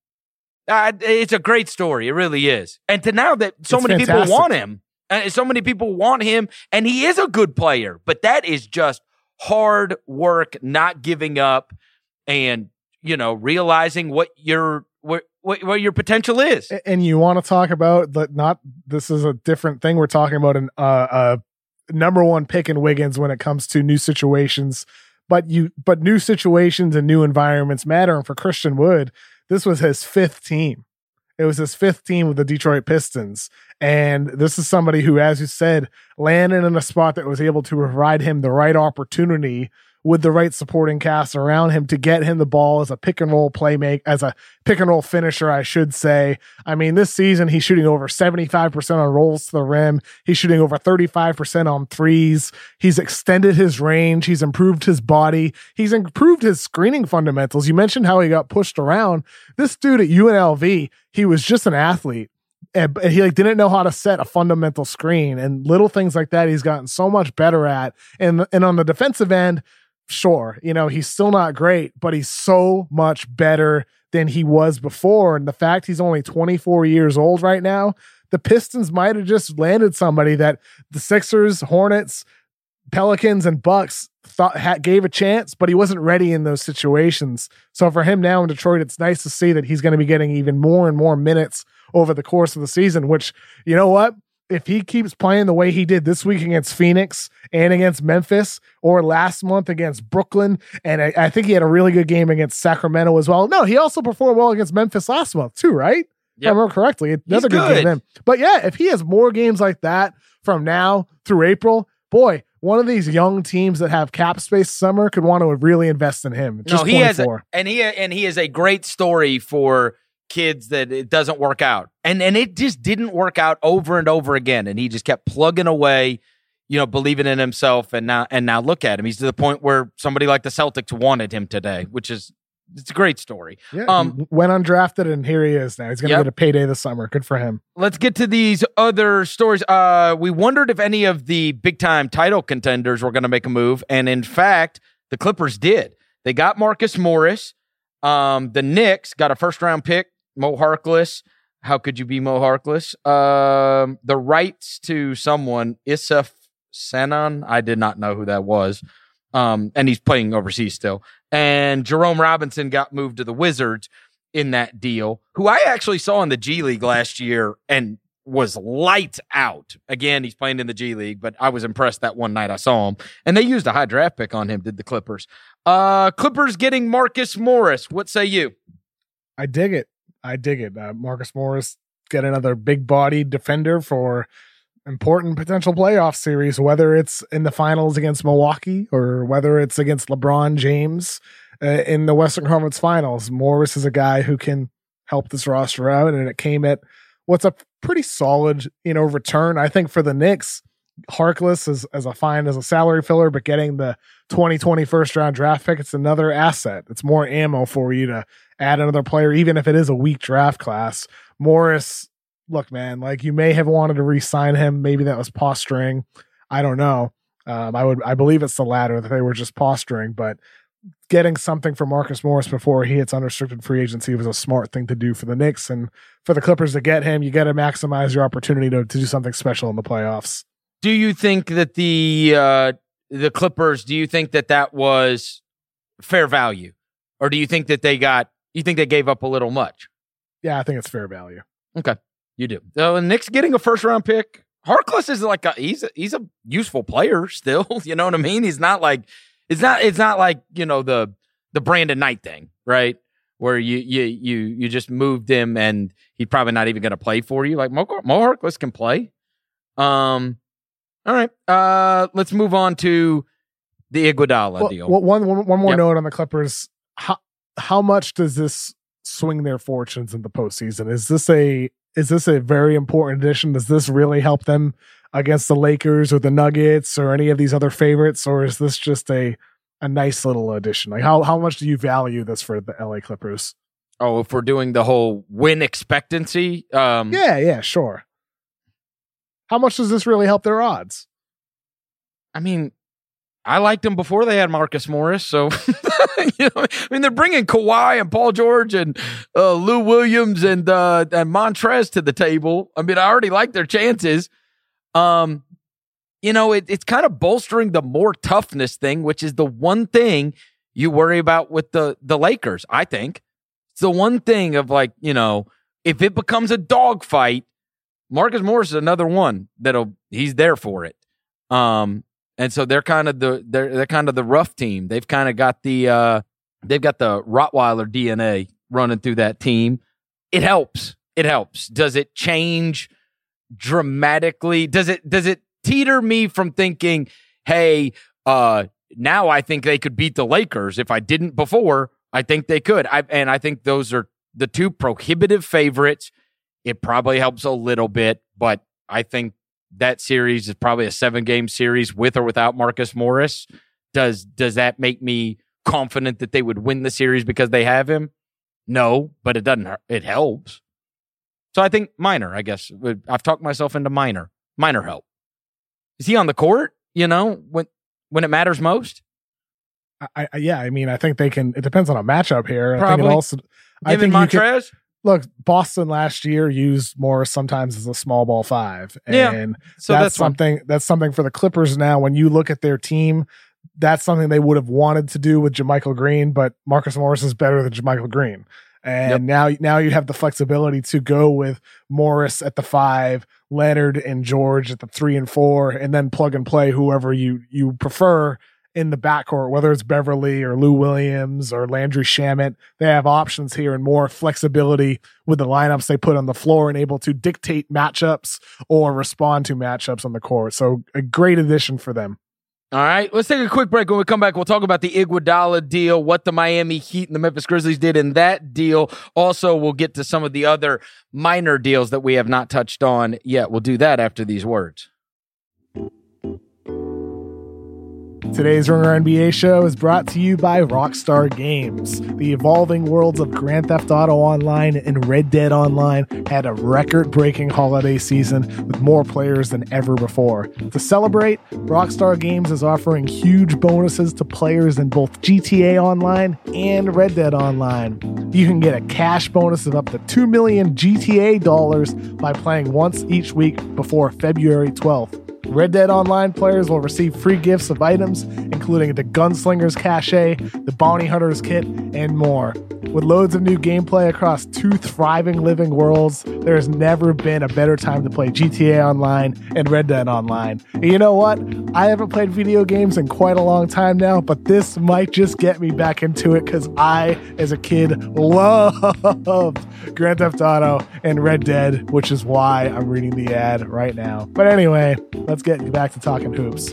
uh, it's a great story. It really is. And to now that so It's many people want him, and so many people want him, and he is a good player, but that is just hard work, not giving up, and you know realizing what your what what, what your potential is. And you want to talk about that not this is a different thing we're talking about an uh, uh number one pick in Wiggins when it comes to new situations but you but new situations and new environments matter. And for Christian Wood this was his fifth team. It was his fifth team with the Detroit Pistons. And this is somebody who as you said landed in a spot that was able to provide him the right opportunity with the right supporting cast around him to get him the ball as a pick and roll playmake as a pick and roll finisher, I should say. I mean, this season he's shooting over 75% on rolls to the rim. He's shooting over 35% on threes. He's extended his range. He's improved his body. He's improved his screening fundamentals. You mentioned how he got pushed around. This dude at UNLV, he was just an athlete. And he like didn't know how to set a fundamental screen and little things like that he's gotten so much better at. And and on the defensive end, sure, you know, he's still not great, but he's so much better than he was before. And the fact he's only 24 years old right now, the Pistons might have just landed somebody that the Sixers, Hornets, Pelicans, and Bucks thought had, gave a chance, but he wasn't ready in those situations. So for him now in Detroit, it's nice to see that he's going to be getting even more and more minutes over the course of the season, which, you know what? If he keeps playing the way he did this week against Phoenix and against Memphis, or last month against Brooklyn, and I, I think he had a really good game against Sacramento as well. No, he also performed well against Memphis last month too, right? If I remember correctly. Another good. good. game then. But yeah, if he has more games like that from now through April, boy, one of these young teams that have cap space summer could want to really invest in him. No, he has, a, and he and he is a great story for kids that it doesn't work out, and and it just didn't work out over and over again, and he just kept plugging away, you know, believing in himself, and now and now look at him, he's to the point where somebody like the Celtics wanted him today, which is it's a great story. yeah, um, went undrafted and here he is now. He's going to Yep. get a payday this summer. Good for him. Let's get to these other stories. Uh, we wondered if any of the big time title contenders were going to make a move, and in fact, the Clippers did. They got Marcus Morris. Um, the Knicks got a first round pick, Mo Harkless. How could you be Mo Harkless? Um, the rights to someone, Issuf Sanon. I did not know who that was. Um, and he's playing overseas still. and Jerome Robinson got moved to the Wizards in that deal, who I actually saw in the G League last year and was lights out. Again, he's playing in the G League, but I was impressed that one night I saw him. And they used a high draft pick on him, did the Clippers. Uh Clippers getting Marcus Morris. What say you? I dig it. I dig it. Uh, Marcus Morris get another big body defender for important potential playoff series, whether it's in the finals against Milwaukee or whether it's against LeBron James uh, in the Western Conference Finals. Morris is a guy who can help this roster out, and it came at what's a pretty solid, you know, return. I think for the Knicks, Harkless as as a fine as a salary filler, but getting the 2020 first round draft pick, it's another asset. It's more ammo for you to add another player, even if it is a weak draft class. Morris, look, man, like you may have wanted to re-sign him. Maybe that was posturing. I don't know. Um, I would, I believe it's the latter that they were just posturing, but getting something for Marcus Morris before he hits unrestricted free agency was a smart thing to do for the Knicks and for the Clippers to get him. You got to maximize your opportunity to, to do something special in the playoffs. Do you think that the uh, the Clippers? Do you think that that was fair value, or do you think that they got? You think they gave up a little much? Yeah, I think it's fair value. Okay, you do. So the Knicks getting a first round pick. Harkless is like a he's a, he's a useful player [laughs] still. [laughs] You know what I mean? He's not like it's not it's not like you know the the Brandon Knight thing, right? Where you you you you just moved him and he's probably not even going to play for you. Like Mo, Mo Harkless can play. Um, all right. Uh, let's move on to the Iguodala well, deal. Well, one, one, one more yep. note on the Clippers. How how much does this swing their fortunes in the postseason? Is this a is this a very important addition? Does this really help them against the Lakers or the Nuggets or any of these other favorites, or is this just a a nice little addition? Like how how much do you value this for the LA Clippers? Oh, if we're doing the whole win expectancy, um, yeah, yeah, sure. How much does this really help their odds? I mean, I liked them before they had Marcus Morris. So, [laughs] you know, I mean, they're bringing Kawhi and Paul George and uh, Lou Williams and uh, and Montrez to the table. I mean, I already like their chances. Um, you know, it, it's kind of bolstering the more toughness thing, which is the one thing you worry about with the the Lakers. I think it's the one thing of like, you know, if it becomes a dogfight, Marcus Morris is another one that'll he's there for it. Um, and so they're kind of the they're they're kind of the rough team. They've kind of got the uh they've got the Rottweiler DNA running through that team. It helps. It helps. Does it change dramatically? Does it does it teeter me from thinking, hey, uh now I think they could beat the Lakers. If I didn't before, I think they could. I and I think those are the two prohibitive favorites. It probably helps a little bit, but I think that series is probably a seven game series with or without Marcus Morris. Does does that make me confident that they would win the series because they have him? No, but it doesn't. It helps. So I think minor. I guess I've talked myself into minor. Minor help. Is he on the court? You know when when it matters most. I, I yeah. I mean, I think they can. It depends on a matchup here. Probably. I think it also. I think Montrez look, Boston last year used Morris sometimes as a small ball five, and yeah, so that's, that's something that's something for the Clippers now. When you look at their team, that's something they would have wanted to do with JaMychal Green, but Marcus Morris is better than JaMychal Green. And yep. now, now you have the flexibility to go with Morris at the five, Leonard and George at the three and four, and then plug and play whoever you you prefer in the backcourt, whether it's Beverley or Lou Williams or Landry Shamet. They have options here and more flexibility with the lineups they put on the floor and able to dictate matchups or respond to matchups on the court. So a great addition for them. All right, let's take a quick break. When we come back, we'll talk about the Iguodala deal, what the Miami Heat and the Memphis Grizzlies did in that deal. Also, we'll get to some of the other minor deals that we have not touched on yet. We'll do that after these words. Today's Ringer NBA show is brought to you by Rockstar Games. The evolving worlds of Grand Theft Auto Online and Red Dead Online had a record breaking holiday season with more players than ever before. To celebrate, Rockstar Games is offering huge bonuses to players in both GTA Online and Red Dead Online. You can get a cash bonus of up to 2 million GTA dollars by playing once each week before February 12th. Red Dead Online players will receive free gifts of items, including the Gunslinger's Cache, the Bounty Hunter's Kit, and more. With loads of new gameplay across two thriving living worlds, there has never been a better time to play GTA Online and Red Dead Online. And you know what? I haven't played video games in quite a long time now, but this might just get me back into it because I, as a kid, loved Grand Theft Auto and Red Dead, which is why I'm reading the ad right now. But anyway, let's get back to talking hoops.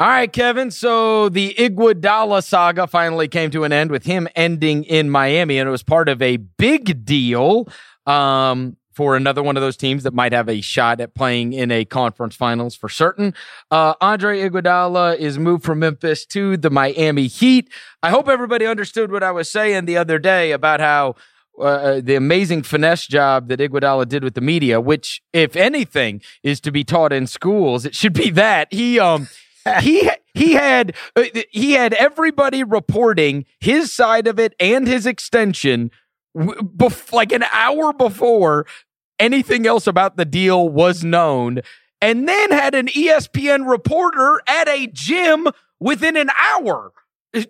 All right, Kevin. So the Iguodala saga finally came to an end with him ending in Miami, and it was part of a big deal um, for another one of those teams that might have a shot at playing in a conference finals for certain. Uh, Andre Iguodala is moved from Memphis to the Miami Heat. I hope everybody understood what I was saying the other day about how uh, the amazing finesse job that Iguodala did with the media, which, if anything, is to be taught in schools. It should be that he um [laughs] he he had uh, he had everybody reporting his side of it and his extension bef- like an hour before anything else about the deal was known and then had an ESPN reporter at a gym within an hour uh,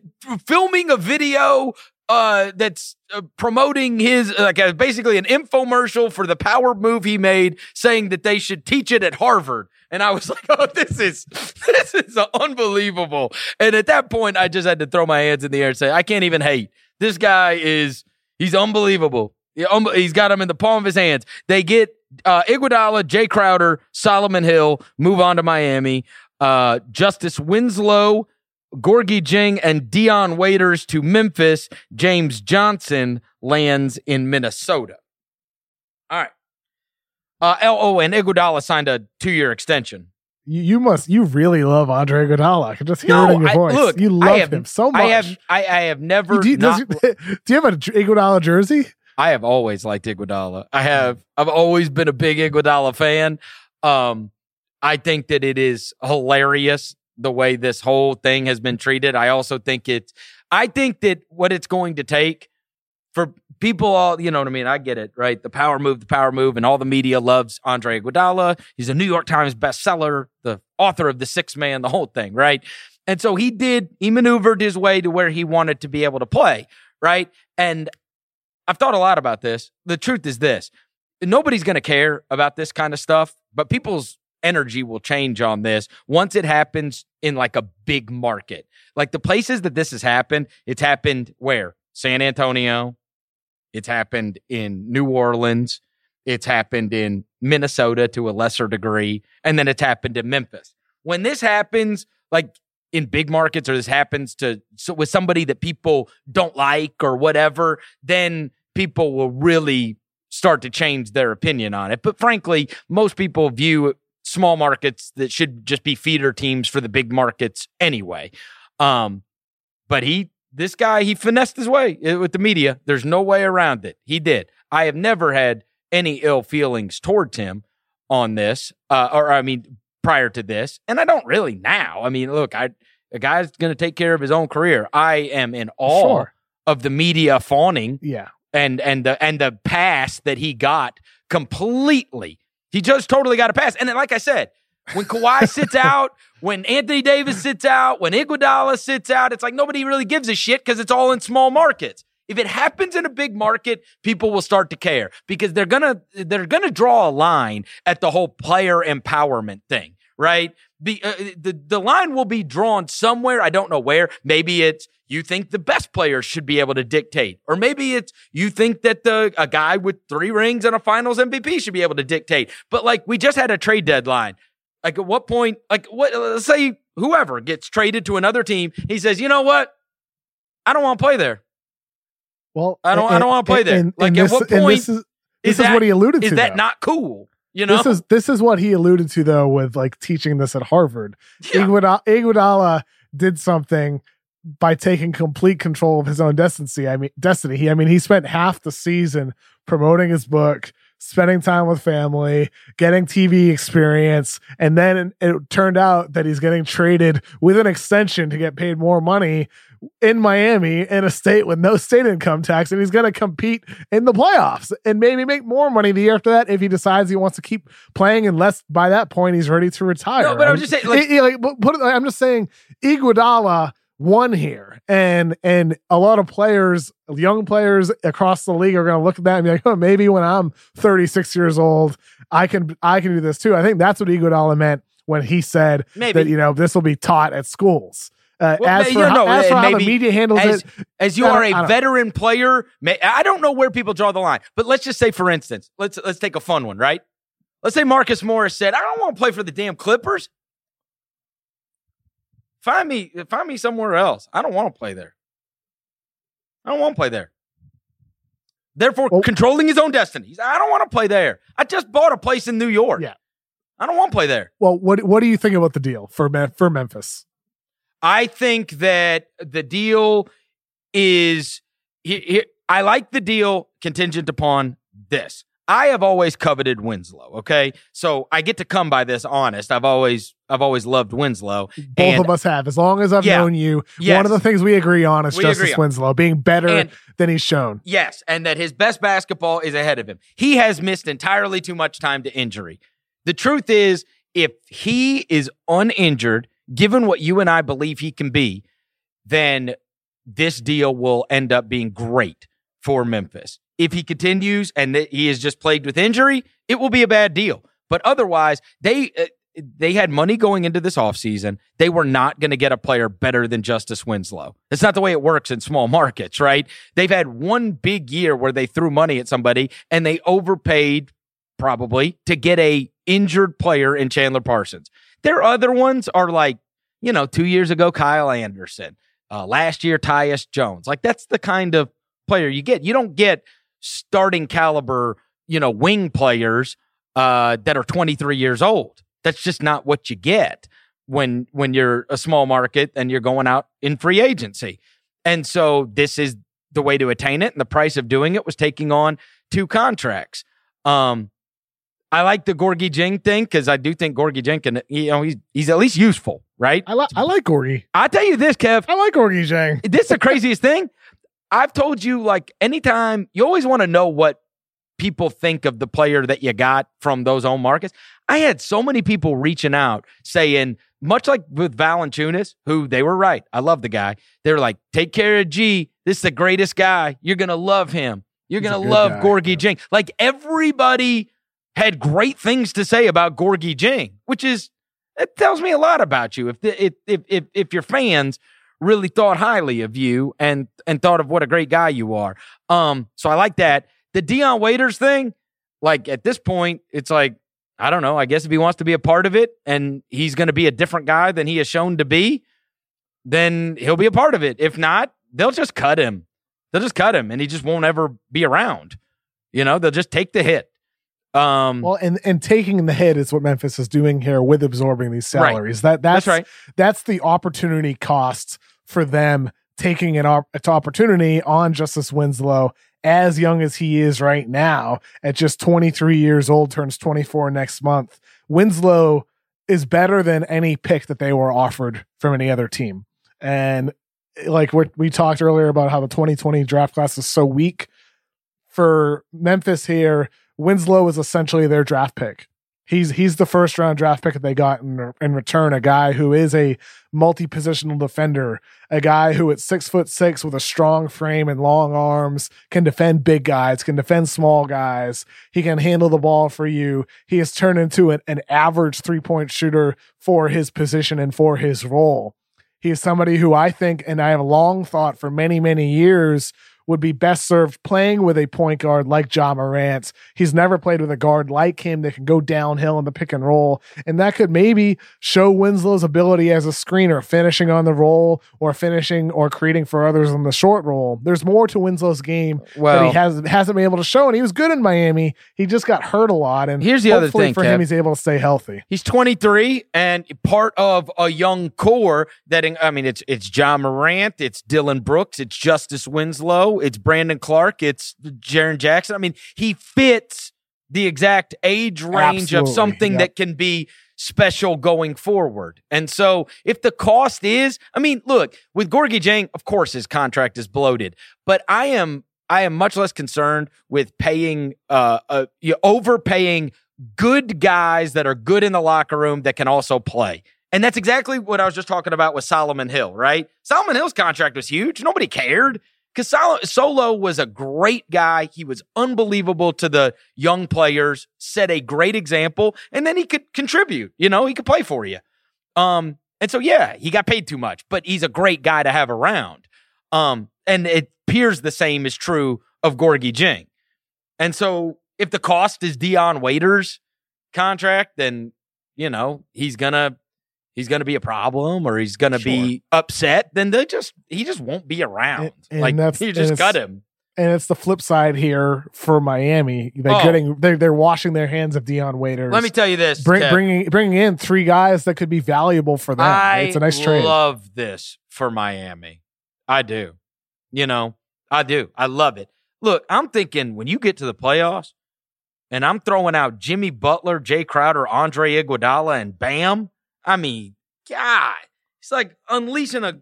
filming a video uh, that's uh, promoting his like uh, basically an infomercial for the power move he made, saying that they should teach it at Harvard. And I was [laughs] like, "Oh, this is [laughs] this is unbelievable." And at that point, I just had to throw my hands in the air and say, "I can't even hate this guy. Is he's unbelievable? He's got him in the palm of his hands." They get uh, Iguodala, Jae Crowder, Solomon Hill move on to Miami. Uh, Justice Winslow Gorgui Dieng, and Dion Waiters to Memphis. James Johnson lands in Minnesota. All right. Uh, oh, and Iguodala signed a two-year extension. You, you must, you really love Andre Iguodala. I can just hear no, it in your I, voice. Look, you love have, him so much. I have, I, I have never. Do you, not, [laughs] do you have an Iguodala jersey? I have always liked Iguodala. I have. I've always been a big Iguodala fan. Um, I think that it is hilarious the way this whole thing has been treated. I also think it's, I think that what it's going to take for people all, you know what I mean? I get it, right? The power move, the power move, and all the media loves Andre Iguodala. He's a New York Times bestseller, the author of The Six Man, the whole thing, right? And so he did, he maneuvered his way to where he wanted to be able to play, right? And I've thought a lot about this. The truth is this nobody's going to care about this kind of stuff, but people's energy will change on this once it happens in like a big market. Like the places that this has happened, it's happened where? San Antonio, it's happened in New Orleans, it's happened in Minnesota to a lesser degree, and then it's happened in Memphis. When this happens, like in big markets, or this happens to so with somebody that people don't like or whatever, then people will really start to change their opinion on it. But frankly, most people view small markets that should just be feeder teams for the big markets anyway. Um, but he, this guy, he finessed his way uh, with the media. There's no way around it. He did. I have never had any ill feelings towards him on this, uh, or I mean, prior to this, and I don't really now. I mean, look, I a guy's going to take care of his own career. I am in awe sure. of the media fawning, yeah, and and the and the pass that he got completely he just totally got a pass. And then, like I said, when Kawhi sits out, when Anthony Davis sits out, when Iguodala sits out, it's like nobody really gives a shit because it's all in small markets. If it happens in a big market, people will start to care because they're gonna they're gonna draw a line at the whole player empowerment thing, right? The uh, the the line will be drawn somewhere. I don't know where. Maybe it's you think the best players should be able to dictate. Or maybe it's you think that the a guy with three rings and a finals MVP should be able to dictate. But like we just had a trade deadline. Like at what point, like what let's say whoever gets traded to another team, he says, you know what? I don't want to play there. Well, I don't and, I don't want to play there. And, like and at this, what point this is, this is, what he alluded is to. Is that though. not cool? You know, this is this is what he alluded to though with like teaching this at Harvard. Yeah. Iguodala, Iguodala did something by taking complete control of his own destiny. I mean, destiny. He, I mean, he spent half the season promoting his book, spending time with family, getting TV experience, and then it turned out that he's getting traded with an extension to get paid more money in Miami in a state with no state income tax, and he's going to compete in the playoffs and maybe make more money the year after that if he decides he wants to keep playing. Unless by that point he's ready to retire. No, but I'm just saying, like, it- it- like, but put it, I'm just saying, Iguodala won here, and and a lot of players, young players across the league, are going to look at that and be like, oh, maybe when I'm 36 years old, I can I can do this too. I think that's what Iguodala meant when he said Maybe. that you know this will be taught at schools. Uh, Well, as for, know, how, as for how the media handles as, it, as you are a veteran player, may, I don't know where people draw the line, but let's just say, for instance, let's let's take a fun one, right? Let's say Marcus Morris said, "I don't want to play for the damn Clippers. Find me, find me somewhere else. I don't want to play there. I don't want to play there." Therefore, controlling his own destiny. He's, I don't want to play there. I just bought a place in New York. Yeah. I don't want to play there. well, what what do you think about the deal for Mem- for Memphis? I think that the deal is. he- he- I like the deal contingent upon this. I have always coveted Winslow. Okay, so I get to come by this honest. I've always, I've always loved Winslow. Both And- of us have. As long as I've Yeah. known you, Yes. one of the things we agree on is We Justice. Winslow being better And- than he's shown. Yes, and that his best basketball is ahead of him. He has missed entirely too much time to injury. The truth is, if he is uninjured, given what you and I believe he can be, then this deal will end up being great for Memphis. If he continues and he is just plagued with injury, it will be a bad deal. But otherwise, they uh, they had money going into this offseason. They were not going to get a player better than Justice Winslow. That's not the way it works in small markets, right? They've had one big year where they threw money at somebody and they overpaid probably to get a injured player in Chandler Parsons. Their other ones are like, you know, two years ago, Kyle Anderson. Uh, last year, Tyus Jones. Like that's the kind of player you get. You don't get starting caliber, you know, wing players uh, that are 23 years old. That's just not what you get when when you're a small market and you're going out in free agency. And so this is the way to attain it. And the price of doing it was taking on two contracts. Um, I like the Gorgui Dieng thing because I do think Gorgui Dieng can, you know, he's he's at least useful, right? I, li- I like Gorgui. I tell you this, Kev, I like Gorgui Dieng. this is the craziest thing. I've told you, like, anytime you always want to know what people think of the player that you got from those home markets. I had so many people reaching out saying, much like with Valanciunas, who they were right. I love the guy. They were like, take care of G. This is the greatest guy. You're going to love him. You're going to love guy, Gorgui yeah. Dieng. Like, everybody had great things to say about Gorgui Dieng, which is, it tells me a lot about you. If, the, if, if, if, if your fans really thought highly of you and and thought of what a great guy you are. Um, so I like that. The Dion Waiters thing, like at this point, it's like I don't know. I guess if he wants to be a part of it and he's going to be a different guy than he has shown to be, then he'll be a part of it. If not, they'll just cut him. They'll just cut him, and he just won't ever be around. You know, they'll just take the hit. Um, Well, and and taking the hit is what Memphis is doing here with absorbing these Right. salaries. That that's, that's right. That's the opportunity cost for them taking an op- opportunity on Justice Winslow as young as he is right now at just 23 years old turns 24 next month. Winslow is better than any pick that they were offered from any other team. And like we talked earlier about how the 2020 draft class is so weak for Memphis here, Winslow is essentially their draft pick. He's he's the first round draft pick that they got in, in return. A guy who is a multi positional defender, a guy who at six foot six with a strong frame and long arms can defend big guys, can defend small guys. He can handle the ball for you. He has turned into an, an average three point shooter for his position and for his role. He is somebody who I think, and I have long thought for many many years would be best served playing with a point guard like Ja Morant. He's never played with a guard like him that can go downhill in the pick and roll. And that could maybe show Winslow's ability as a screener, finishing on the roll or finishing or creating for others on the short roll. There's more to Winslow's game that he has, hasn't been able to show. And he was good in Miami. He just got hurt a lot. And Here's the other thing, for Kev. him, he's able to stay healthy. He's 23 and part of a young core that I mean it's it's Ja Morant, it's Dillon Brooks, it's Justice Winslow, it's Brandon Clarke, it's Jaren Jackson. I mean, he fits the exact age range of something yep. that can be special going forward. And so if the cost is, I mean, look, with Gorgui Dieng, of course his contract is bloated, but I am I am much less concerned with paying uh, uh overpaying good guys that are good in the locker room that can also play. And that's exactly what I was just talking about with Solomon Hill, right? Solomon Hill's contract was huge. Nobody cared because Solo was a great guy. He was unbelievable to the young players, set a great example, and then he could contribute. You know, he could play for you. Um, and so yeah, he got paid too much, but he's a great guy to have around. Um, and it appears the same is true of Gorgui Dieng. And so if the cost is Dion Waiters' contract, then you know he's gonna he's gonna be a problem or he's gonna be upset. Then they just he just won't be around. And- and like that's- you just cut him. And it's the flip side here for Miami. They're Oh. getting they're they're washing their hands of Dion Waiters. Let me tell you this. bring, bringing bringing in three guys that could be valuable for them. I it's a nice trade. love this for Miami. I do. You know, I do. I love it. Look, I'm thinking when you get to the playoffs and I'm throwing out Jimmy Butler, Jae Crowder, Andre Iguodala, and Bam. I mean, God, it's like unleashing a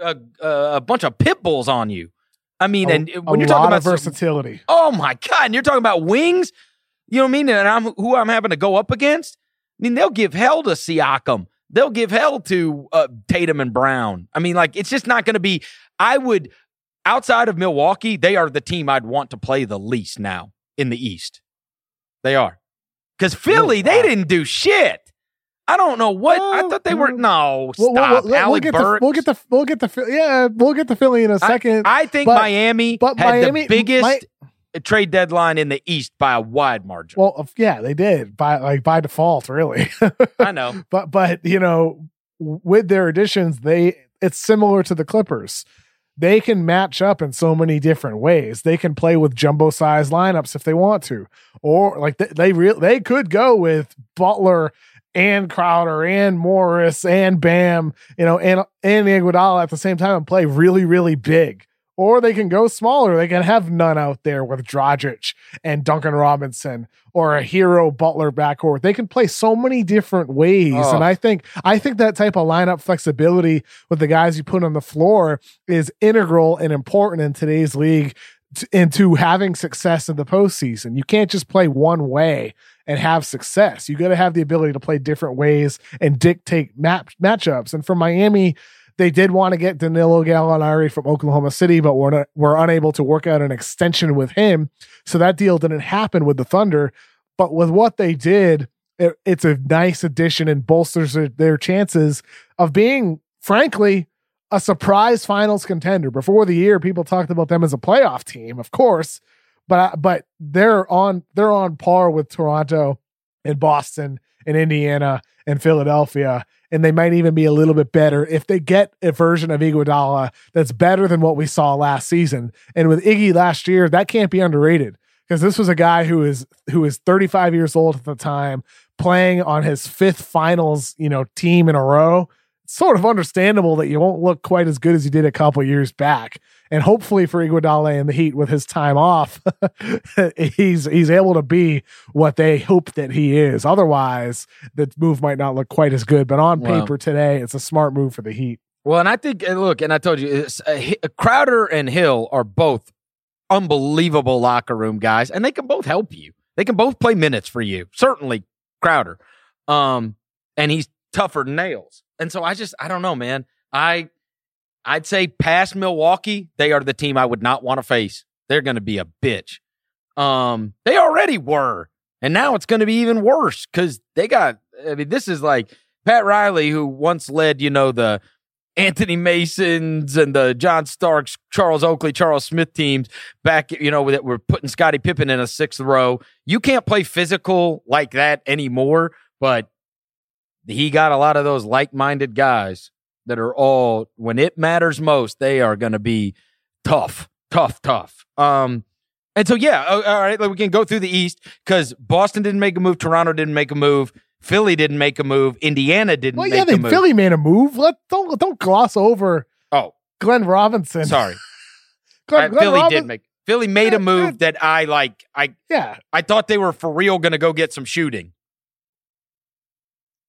a, a bunch of pit bulls on you. I mean, A- and when you're talking about versatility. Oh my God. And you're talking about wings? You know what I mean? And I'm who I'm having to go up against? I mean, they'll give hell to Siakam. They'll give hell to uh, Tatum and Brown. I mean, like, it's just not going to be. I would, outside of Milwaukee, they are the team I'd want to play the least now in the East. They are. Because Philly, they wow. didn't do shit. I don't know what. I thought they were. Mm. No, We'll, we'll, we'll, we'll Alec get the, we'll get the we'll get the yeah we'll get the Philly in a second. I think but- Miami but had Miami- the biggest Mi- trade deadline in the East by a wide margin. well, yeah, they did by like by default, really. [laughs] I know. but but you know, with their additions, they it's similar to the Clippers. They can match up in so many different ways. They can play with jumbo size lineups if they want to, or like they they real they could go with Butler and Crowder and Morris and Bam, you know, and and Iguodala at the same time and play really really big. Or they can go smaller. They can have none out there with Dragic and Duncan Robinson or a Herro Butler backcourt. They can play so many different ways. Oh. And I think I think that type of lineup flexibility with the guys you put on the floor is integral and important in today's league into having success in the postseason. You can't just play one way and have success. You got to have the ability to play different ways and dictate map matchups. And for Miami, they did want to get Danilo Gallinari from Oklahoma City, but were not, were unable to work out an extension with him. So that deal didn't happen with the Thunder. But with what they did, it, it's a nice addition and bolsters their, their chances of being, frankly, a surprise finals contender. Before the year, people talked about them as a playoff team, of course, but but they're on they're on par with Toronto and Boston and Indiana and Philadelphia, and they might even be a little bit better if they get a version of Iguodala that's better than what we saw last season. And with Iggy last year, that can't be underrated because this was a guy who is who is 35 years old at the time, playing on his fifth finals, you know, team in a row. Sort of understandable that you won't look quite as good as you did a couple years back. And hopefully for Iguodala and the Heat with his time off, [laughs] he's he's able to be what they hope that he is. Otherwise, the move might not look quite as good. But on Wow. paper today, it's a smart move for the Heat. Well, and I think, look, and I told you, uh, Crowder and Hill are both unbelievable locker room guys, and they can both help you. They can both play minutes for you. Certainly, Crowder, um, and he's tougher than nails. And so I just, I don't know, man. I, I'd say past Milwaukee, they are the team I would not want to face. They're going to be a bitch. Um, they already were, and now it's going to be even worse because they got. I mean, this is like Pat Riley, who once led, you know, the Anthony Masons and the John Starks, Charles Oakley, Charles Smith teams back, you know, that were putting Scottie Pippen in a sixth row. You can't play physical like that anymore, but he got a lot of those like minded guys that are all, when it matters most, they are going to be tough, tough, tough. Um, and so, yeah, oh, all right, like we can go through the East because Boston didn't make a move, Toronto didn't make a move, Philly didn't make a move, Indiana didn't Well, make yeah, a they. Philly made a move. Let don't don't gloss over oh, Glenn Robinson. sorry. [laughs] Glenn, Glenn Philly did make Philly made a move that I like. I Yeah. I thought they were for real going to go get some shooting.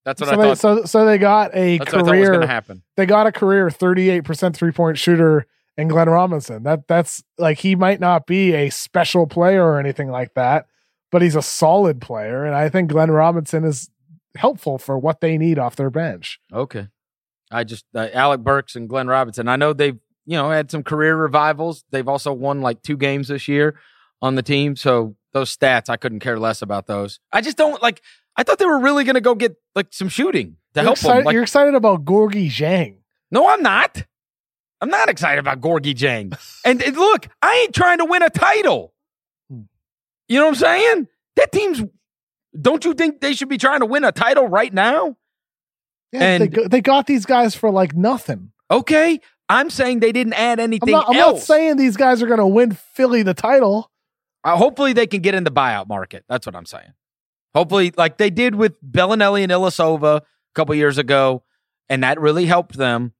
That's what So I they, thought. so so they got a that's what I thought was going to career. happen. They got a career 38% three point shooter in Glenn Robinson. That that's like he might not be a special player or anything like that, but he's a solid player, and I think Glenn Robinson is helpful for what they need off their bench. Okay. I just uh, Alec Burks and Glenn Robinson. I know they've you know had some career revivals. They've also won like two games this year on the team. So those stats, I couldn't care less about those. I just don't like. I thought they were really going to go get like some shooting to You're help excited, them. Like, you're excited about Gorgui Dieng. no, I'm not. I'm not excited about Gorgui Dieng. [laughs] and, and look, I ain't trying to win a title. Hmm. You know what I'm saying? That team's. Don't you think they should be trying to win a title right now? Yeah, And- they, go- they got these guys for like nothing. Okay, I'm saying they didn't add I'm anything not, I'm not saying these guys are going to win Philly the title. Uh, hopefully, they can get in the buyout market. That's what I'm saying. Hopefully, like they did with Belinelli and Ilyasova a couple years ago, and that really helped them.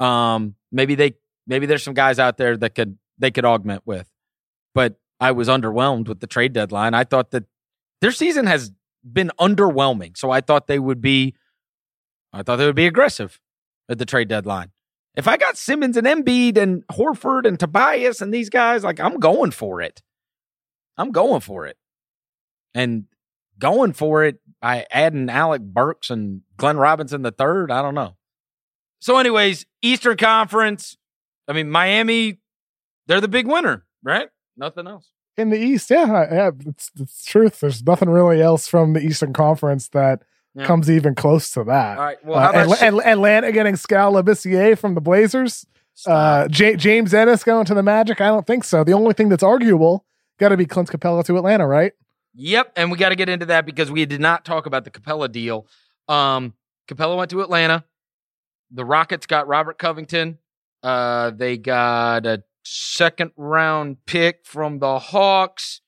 Um, maybe they, maybe there's some guys out there that could they could augment with. But I was underwhelmed with the trade deadline. I thought that their season has been underwhelming, so I thought they would be, I thought they would be aggressive at the trade deadline. If I got Simmons and Embiid and Horford and Tobias and these guys, like I'm going for it. I'm going for it. And going for it by adding Alec Burks and Glenn Robinson the third, I don't know. So, anyways, Eastern Conference. I mean, Miami, they're the big winner, right? Nothing else. in the East, yeah, yeah, it's it's truth. There's nothing really else from the Eastern Conference that Yeah. comes even close to that. All right. Well, how Uh, Atla- Chi- Atlanta getting Skal Labissiere from the Blazers? Uh, J- James Ennis going to the Magic? I don't think so. The only thing that's arguable got to be Clint Capela to Atlanta, right? Yep, and we got to get into that because we did not talk about the Capela deal. Um, Capela went to Atlanta. The Rockets got Robert Covington. Uh, they got a second round pick from the Hawks.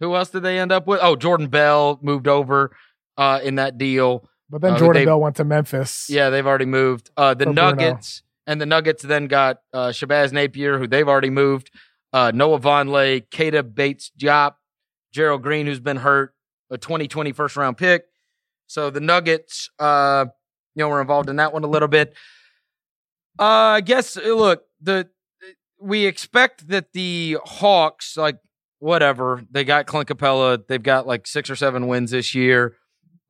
Who else did they end up with? Oh, Jordan Bell moved over uh, in that deal. But then Uh, Jordan they- Bell went to Memphis. Yeah, they've already moved. Uh, the For Bruno. Nuggets and the Nuggets then got uh, Shabazz Napier, who they've already moved. Uh, Noah Vonleh, Keita Bates-Diop, Gerald Green, who's been hurt, a 2020 first round pick. So the Nuggets, uh, you know, were involved in that one a little bit. Uh, I guess uh, look, the we expect that the Hawks, like whatever, they got Clint Capela, they've got like six or seven wins this year.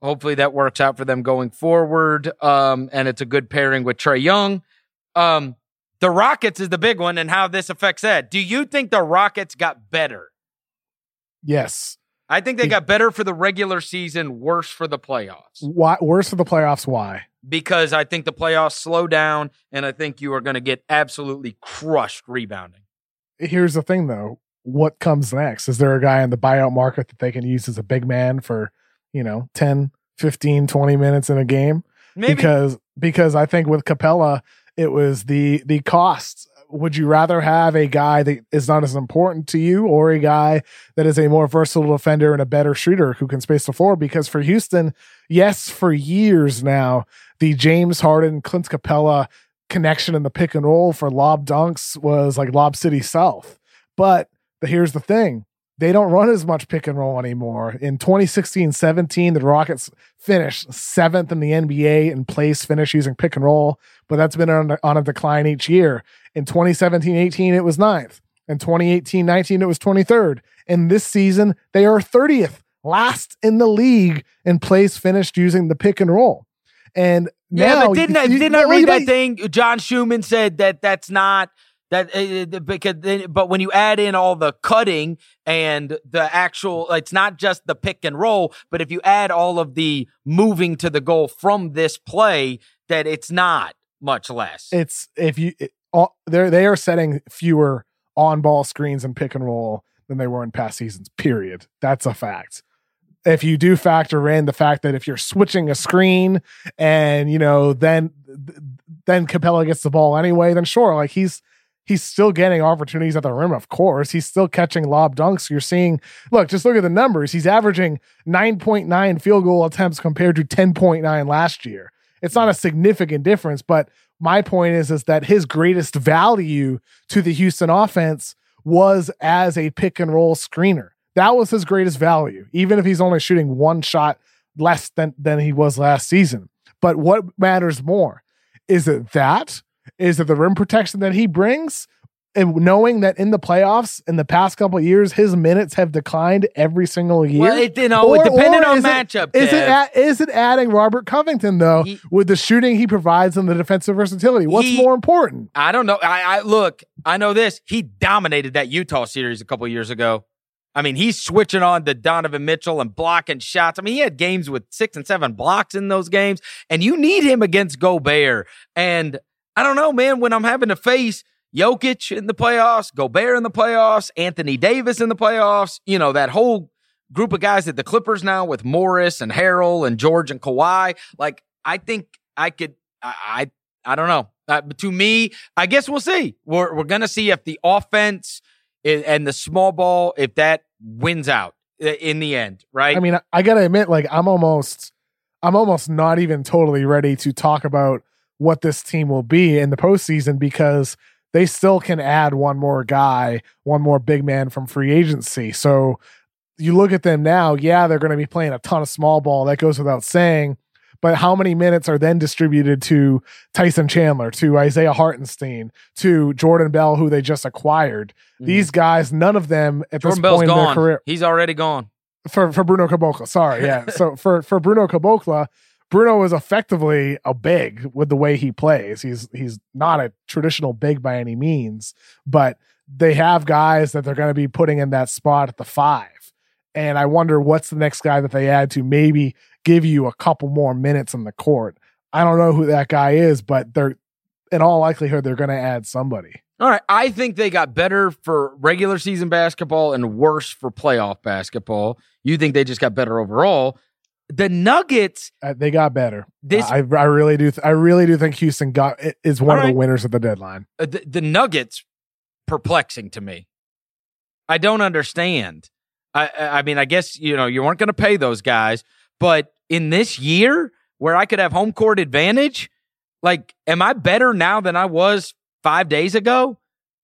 Hopefully that works out for them going forward. Um, and it's a good pairing with Trae Young. Um, the Rockets is the big one, and how this affects that. Do you think the Rockets got better? Yes. I think they got better for the regular season, worse for the playoffs. Why? Worse for the playoffs? Why? Because I think the playoffs slow down, and I think you are going to get absolutely crushed rebounding. Here's the thing, though. What comes next? Is there a guy in the buyout market that they can use as a big man for, you know, 10, 15, 20 minutes in a game? Maybe because because I think with Capela it was the the costs. Would you rather have a guy that is not as important to you or a guy that is a more versatile defender and a better shooter who can space the floor? Because for Houston, yes, for years now, the James Harden, Clint Capela connection in the pick and roll for lob dunks was like Lob City South. But here's the thing they don't run as much pick and roll anymore. In 2016 17, the Rockets finished seventh in the NBA in place finish using pick and roll, but that's been on, on a decline each year. In 2017 18, it was ninth. In 2018 19, it was 23rd. And this season, they are 30th, last in the league in place finished using the pick and roll. And Yeah, now but didn't I didn't I read that thing? John Schumann said that that's not that uh, because then, but when you add in all the cutting and the actual, it's not just the pick and roll, but if you add all of the moving to the goal from this play, that it's not much less. it's if you all, they're they are setting fewer on ball screens and pick and roll than they were in past seasons. Period. That's a fact. If you do factor in the fact that if you're switching a screen and you know then then Capela gets the ball anyway, then sure, like he's he's still getting opportunities at the rim. Of course, he's still catching lob dunks. You're seeing, look, just look at the numbers. He's averaging 9.9 field goal attempts compared to 10.9 last year. It's not a significant difference, but my point is is that his greatest value to the Houston offense was as a pick and roll screener. That was his greatest value, even if he's only shooting one shot less than, than he was last season. But what matters more? Is it that? Is it the rim protection that he brings? And knowing that in the playoffs in the past couple of years, his minutes have declined every single year. Well, it, you know, Or- depending or on matchup. Is it is it adding Robert Covington though He- with the shooting he provides and the defensive versatility? What's He- more important? I don't know. I, I look. I know this. He dominated that Utah series a couple years ago. I mean, he's switching on to Donovan Mitchell and blocking shots. I mean, he had games with six and seven blocks in those games, and you need him against Gobert. And I don't know, man. When I'm having to face Jokic in the playoffs, Gobert in the playoffs, Anthony Davis in the playoffs, you know that whole group of guys at the Clippers now with Morris and Harrell and George and Kawhi. Like, I think I could. I I, I don't know. Uh, to me, I guess we'll see. We're we're gonna see if the offense i- and the small ball if that wins out in the end, right? I mean, I gotta admit, like I'm almost, I'm almost not even totally ready to talk about what this team will be in the postseason because they still can add one more guy, one more big man from free agency. So you look at them now, yeah, they're going to be playing a ton of small ball. That goes without saying. But how many minutes are then distributed to Tyson Chandler, to Isaiah Hartenstein, to Jordan Bell, who they just acquired? Mm-hmm. These guys, none of them at. Jordan this Bell's point in their career He's already gone. for for Bruno Caboclo. Sorry, yeah. [laughs] so for for Bruno Caboclo, Bruno is effectively a big with the way he plays. He's he's not a traditional big by any means, but they have guys that they're going to be putting in that spot at the five. And I wonder what's the next guy that they add to maybe give you a couple more minutes in the court. I don't know who that guy is, but they're in all likelihood they're going to add somebody. All right. I think they got better for regular season basketball and worse for playoff basketball. You think they just got better overall. The Nuggets, Uh, they got better. this I, I really do. Th- I really do think Houston got is one of the winners of the deadline. uh, the, the Nuggets perplexing to me. I don't understand. I I I mean, I guess you know you weren't going to pay those guys, but in this year where I could have home court advantage, like, am I better now than I was five days ago?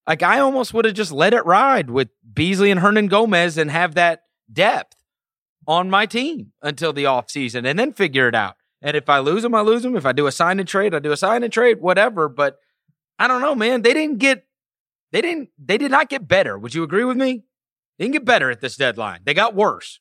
Like, I almost would have just let it ride with Beasley and Hernangomez and have that depth on my team until the offseason and then figure it out. And if I lose them, I lose them. If I do a sign and trade, I do a sign and trade, whatever. But I don't know, man. They didn't get, they didn't, they did not get better. Would you agree with me? They didn't get better at this deadline. They got worse.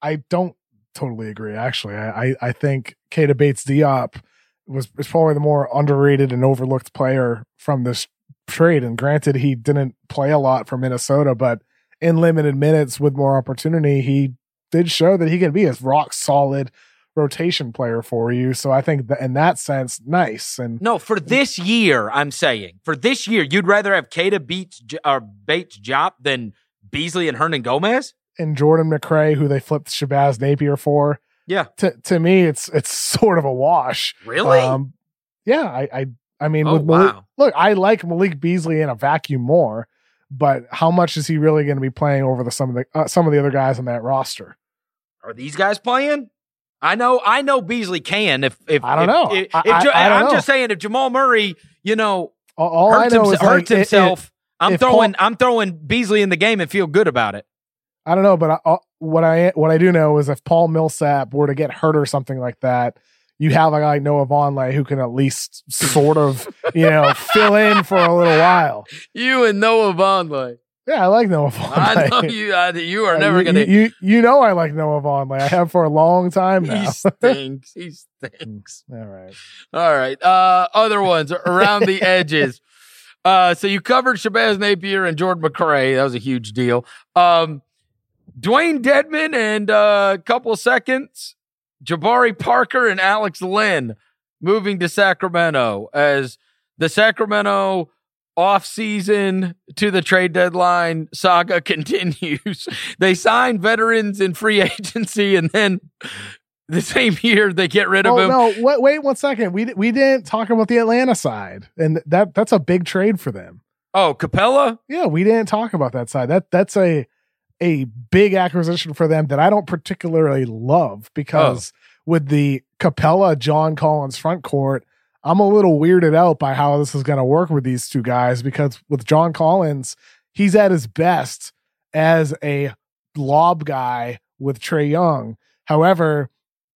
I don't totally agree. Actually, I I, I think Keita Bates-Diop was probably the more underrated and overlooked player from this trade. And granted, he didn't play a lot for Minnesota, but in limited minutes with more opportunity, he did show that he can be a rock solid rotation player for you. So I think that in that sense, nice. And No, for this year, I'm saying for this year, you'd rather have Keita beats or Bates-Diop than Beasley and Hernangomez. and Jordan McRae, who they flipped Shabazz Napier for. Yeah. To to me, it's it's [laughs] sort of a wash. Really? Um, yeah, I, I, I mean, Oh, with Malik, wow. look, I like Malik Beasley in a vacuum more, but how much is he really going to be playing over the some of the uh, some of the other guys on that roster? Are these guys playing? I know, I know Beasley can. If if I don't if- know. If, if I- Ja- I don't I'm know. just saying, if Jamal Murray, you know, All, all I hurts, know himse- is like, hurts it- it- himself, I'm throwing, I'm throwing Beasley in the game and feel good about it. I don't know, but I, uh, what I what I do know is if Paul Millsap were to get hurt or something like that, you have a guy like Noah Vonleh who can at least sort of you know [laughs] fill in for a little while. You and Noah Vonleh. Yeah, I like Noah Vonleh. I know you. I, you are Uh, never you, gonna. You, you you know I like Noah Vonleh. I have for a long time now. he stinks. He stinks. [laughs] All right. All right. Uh, other ones around the edges. [laughs] Uh, so you covered Shabazz Napier and Jordan McRae. That was a huge deal. Um, Dewayne Dedmon and uh, a couple seconds. Jabari Parker and Alex Len moving to Sacramento as the Sacramento offseason to the trade deadline saga [laughs] continues. they sign veterans in free [laughs] agency and then the same year they get rid of Oh him. no! Wait, wait one second. We we didn't talk about the Atlanta side, and that that's a big trade for them. Oh, Capela? Yeah, we didn't talk about that side. That that's a a big acquisition for them that I don't particularly love because Oh. with the Capela John Collins front court, I'm a little weirded out by how this is going to work with these two guys because with John Collins, he's at his best as a lob guy with Trae Young. However,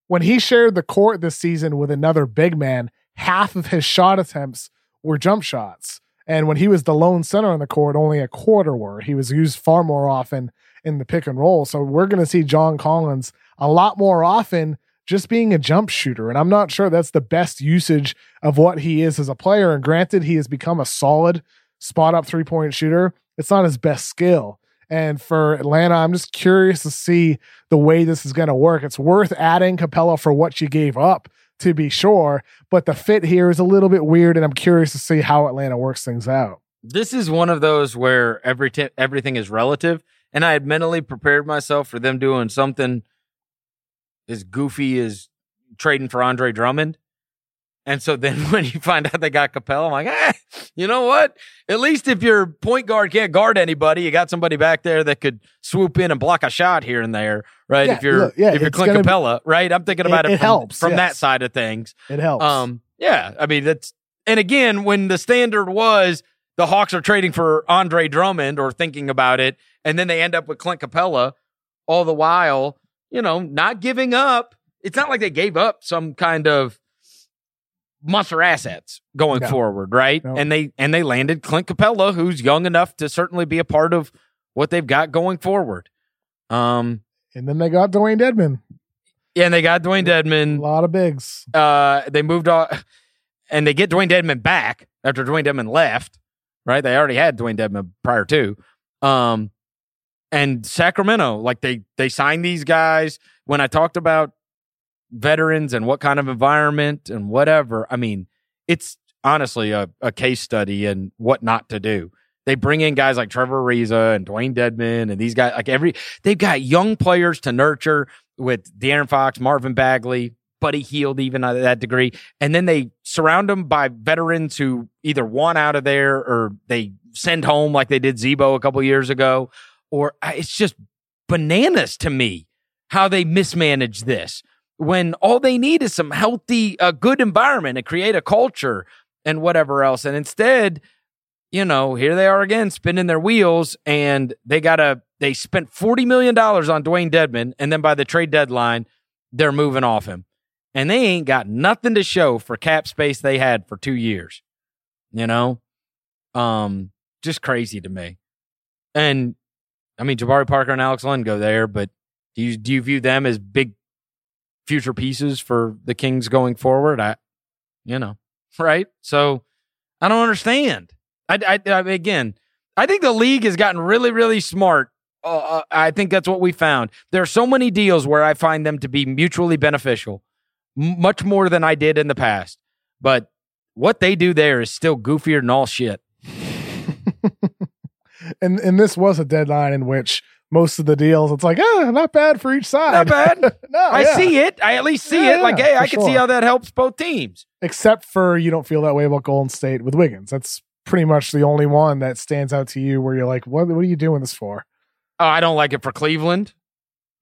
when he shared the court this season with another big man, half of his shot attempts were jump shots. And when he was the lone center on the court, only a quarter were. He was used far more often in the pick and roll. So we're going to see John Collins a lot more often just being a jump shooter. And I'm not sure that's the best usage of what he is as a player. And granted, he has become a solid spot up three point shooter. It's not his best skill. And for Atlanta, I'm just curious to see the way this is going to work. It's worth adding Capela for what you gave up, to be sure. But the fit here is a little bit weird, and I'm curious to see how Atlanta works things out. This is one of those where every t- everything is relative, and I had mentally prepared myself for them doing something as goofy as trading for Andre Drummond. And so then [laughs] when you find out they got Capela, I'm like, eh, you know what? At least if your point guard can't guard anybody, you got somebody back there that could swoop in and block a shot here and there, right? Yeah, if you're look, yeah, if you're Clint gonna be- Capela, right? I'm thinking about It- it, it from, helps, from that side of things. It helps. Um, yeah, I mean that's and again when the standard was the Hawks are trading for Andre Drummond or thinking about it, and then they end up with Clint Capela, all the while, you know, not giving up. It's not like they gave up some kind of monster assets going No. forward, right? No. And they and they landed Clint Capela, who's young enough to certainly be a part of what they've got going forward. Um, and then they got Dewayne Dedmon. yeah, and they got Dewayne Dedmon. A lot of bigs. uh, they moved on [laughs] and they get Dewayne Dedmon back after Dewayne Dedmon left, right? They already had Dewayne Dedmon prior to. Um, and Sacramento, like they they signed these guys. When I talked about veterans and what kind of environment and whatever, I mean, it's honestly a, a case study in what not to do. They bring in guys like Trevor Ariza and Dewayne Dedmon and these guys, like every, they've got young players to nurture with De'Aaron Fox, Marvin Bagley, Buddy Hield, even at that degree. And then they surround them by veterans who either want out of there or they send home like they did Z-Bo a couple years ago. Or it's just bananas to me how they mismanage this when all they need is some healthy, uh, good environment and create a culture and whatever else. And instead, you know, here they are again spinning their wheels and they got to, they spent $40 million on Dewayne Dedmon. And then by the trade deadline, they're moving off him. And they ain't got nothing to show for cap space they had for two years. You know? Um, just crazy to me. And I mean, Jabari Parker and Alex Len go there, but do you do you view them as big future pieces for the Kings going forward? I, you know, right? So I don't understand. I, I, I again, I think the league has gotten really, really smart. Uh, uh, I think that's what we found. There are so many deals where I find them to be mutually beneficial, m- much more than I did in the past. But what they do there is still goofier than all shit. [laughs] and and this was a deadline in which most of the deals, it's like, ah, not bad for each side. Not bad. [laughs] no, I yeah. see it. I at least see Yeah, it. Like, hey, I can see how that helps both teams. Except for you don't feel that way about Golden State with Wiggins. That's pretty much the only one that stands out to you where you're like, what, what are you doing this for? Oh, I don't like it for Cleveland.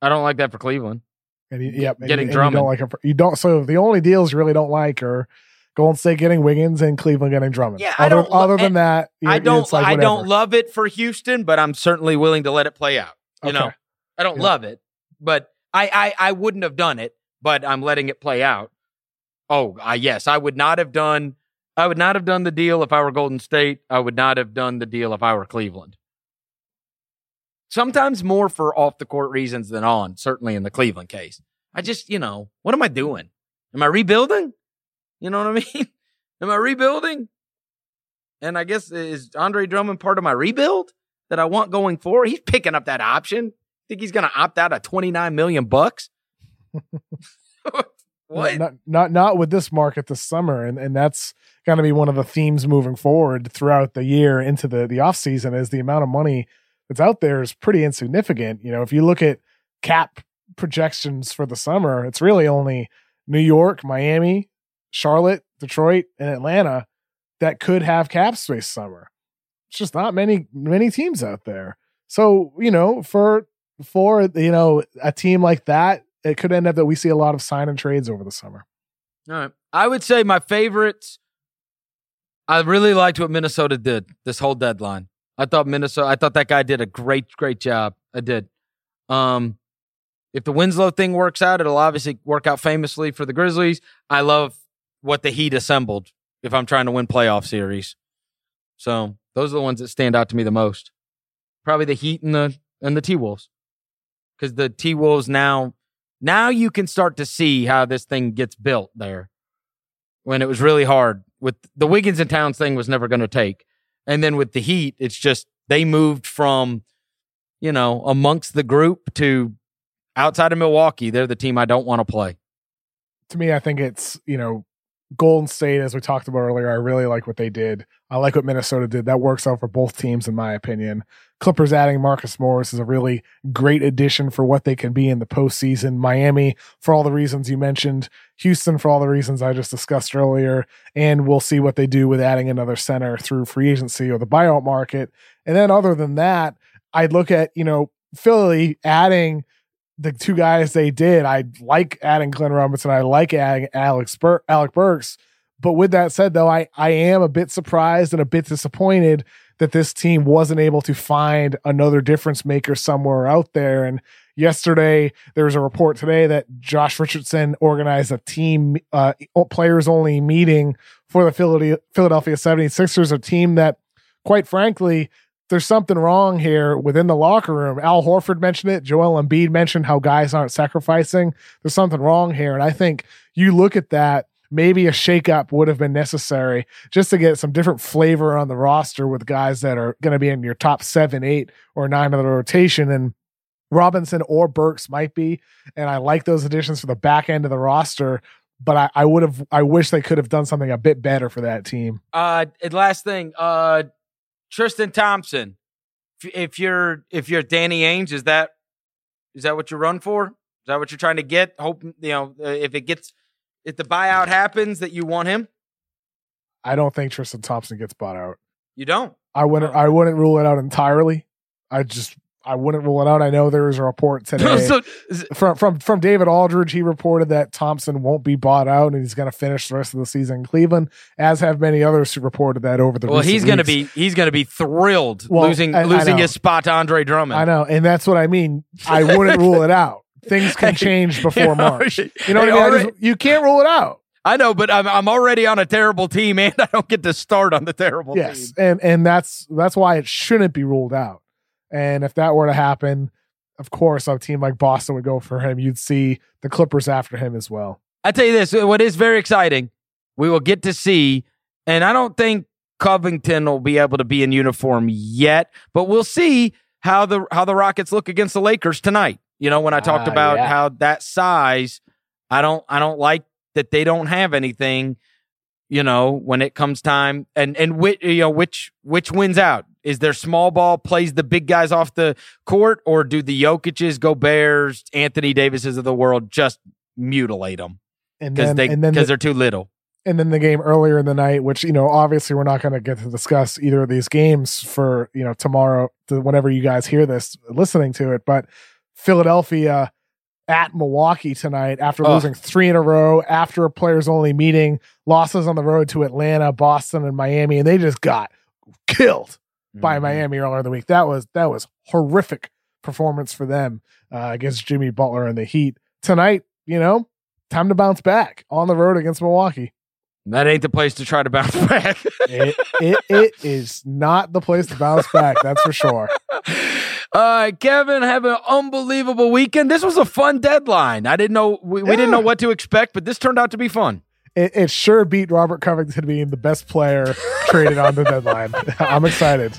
I don't like that for Cleveland. And you, yep, Getting you, and you don't like it for, you don't. So the only deals you really don't like are Golden State getting Wiggins and Cleveland getting Drummond. Yeah, I other, don't other than and that, I don't. like I don't love it for Houston, but I'm certainly willing to let it play out. You know, I don't Yeah. love it, but I, I I wouldn't have done it, but I'm letting it play out. Oh, uh, yes, I would not have done. I would not have done the deal if I were Golden State. I would not have done the deal if I were Cleveland. Sometimes more for off the court reasons than on. Certainly in the Cleveland case, I just you know what am I doing? Am I rebuilding? You know what I [laughs] mean? Am I rebuilding? And I guess is Andre Drummond part of my rebuild that I want going forward? He's picking up that option. Think he's going to opt out of 29 million bucks? [laughs] what? Not, not not with this market this summer, and and that's going to be one of the themes moving forward throughout the year into the the off season. Is the amount of money that's out there is pretty insignificant. You know, if you look at cap projections for the summer, it's really only New York, Miami, Charlotte, Detroit, and Atlanta that could have cap space summer. It's just not many many teams out there. So you know, for for you know a team like that, it could end up that we see a lot of sign and trades over the summer. All right. I would say my favorites. I really liked what Minnesota did this whole deadline. I thought Minnesota. I thought that guy did a great, great job. I did. Um, if the Winslow thing works out, it'll obviously work out famously for the Grizzlies. I love what the Heat assembled. If I'm trying to win playoff series, so those are the ones that stand out to me the most. Probably the Heat and the and the T Wolves, because the T Wolves now now you can start to see how this thing gets built there. When it was really hard with the Wiggins and Towns thing was never going to take, and then with the Heat, it's just they moved from you know amongst the group to outside of Milwaukee. They're the team I don't want to play. To me, I think it's you know Golden State, as we talked about earlier, I really like what they did. I like what Minnesota did. That works out for both teams, in my opinion. Clippers adding Marcus Morris is a really great addition for what they can be in the postseason. Miami, for all the reasons you mentioned. Houston, for all the reasons I just discussed earlier. And we'll see what they do with adding another center through free agency or the buyout market. And then, other than that, I'd look at, you know, Philly adding the two guys they did. I like adding Glenn Robinson. I like adding Alex Bur- Alec Burks. But with that said, though, I, I am a bit surprised and a bit disappointed that this team wasn't able to find another difference maker somewhere out there. And yesterday, there was a report today that Josh Richardson organized a team, uh, players only meeting for the Philadelphia 76ers, a team that, quite frankly, there's something wrong here within the locker room. Al Horford mentioned it. Joel Embiid mentioned how guys aren't sacrificing. There's something wrong here. And I think you look at that, maybe a shakeup would have been necessary just to get some different flavor on the roster with guys that are going to be in your top seven, eight, or nine of the rotation. And Robinson or Burks might be. And I like those additions for the back end of the roster. But I, I would have, I wish they could have done something a bit better for that team. Uh, last thing, uh, Tristan Thompson. If you're if you're Danny Ainge, is that is that what you run for? Is that what you're trying to get? Hope you know uh, if it gets if the buyout happens that you want him. I don't think Tristan Thompson gets bought out. You don't. I wouldn't. I wouldn't rule it out entirely. I just I wouldn't rule it out. I know there was a report [laughs] today so, from from from David Aldridge. He reported that Thompson won't be bought out and he's going to finish the rest of the season in Cleveland, as have many others who reported that over the. Well, he's going to be he's going to be thrilled well, losing I, losing I his spot to Andre Drummond. I know, and that's what I mean. I wouldn't [laughs] rule it out. Things can change [laughs] before you know, March. You know what I mean? just, you can't rule it out. I know, but I'm I'm already on a terrible team, and I don't get to start on the terrible yes, team. and and that's that's why it shouldn't be ruled out. And if that were to happen, of course, a team like Boston would go for him. You'd see the Clippers after him as well. I tell you this: what is very exciting, we will get to see, and I don't think Covington will be able to be in uniform yet, but we'll see how the how the Rockets look against the Lakers tonight. You know, when I talked uh, about yeah. how that size, I don't I don't like that they don't have anything. You know, when it comes time, and and which you know which which wins out is there small ball plays the big guys off the court, or do the Jokic's, Bears, Anthony Davises of the world just mutilate them because they because the, they're too little? And then the game earlier in the night, which you know, obviously we're not going to get to discuss either of these games for you know tomorrow, to whenever you guys hear this, listening to it, but Philadelphia at Milwaukee tonight after oh. losing three in a row, after a players only meeting, losses on the road to Atlanta, Boston, and Miami, and they just got killed by mm-hmm. Miami earlier in the week. That was that was horrific performance for them uh, against Jimmy Butler and the Heat tonight. You know, time to bounce back on the road against Milwaukee. That ain't the place to try to bounce [laughs] back. it, it, it is not the place to bounce back. That's for sure. [laughs] All right, Kevin, have an unbelievable weekend. This was a fun deadline. I didn't know we, yeah. we didn't know what to expect, but this turned out to be fun it, it, sure beat Robert Covington being the best player traded on the deadline. [laughs] I'm excited.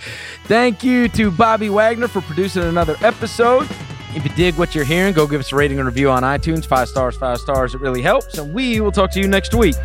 Thank you to Bobby Wagner for producing another episode. If you dig what you're hearing, go give us a rating and review on iTunes. Five stars, five stars. It really helps. And we will talk to you next week.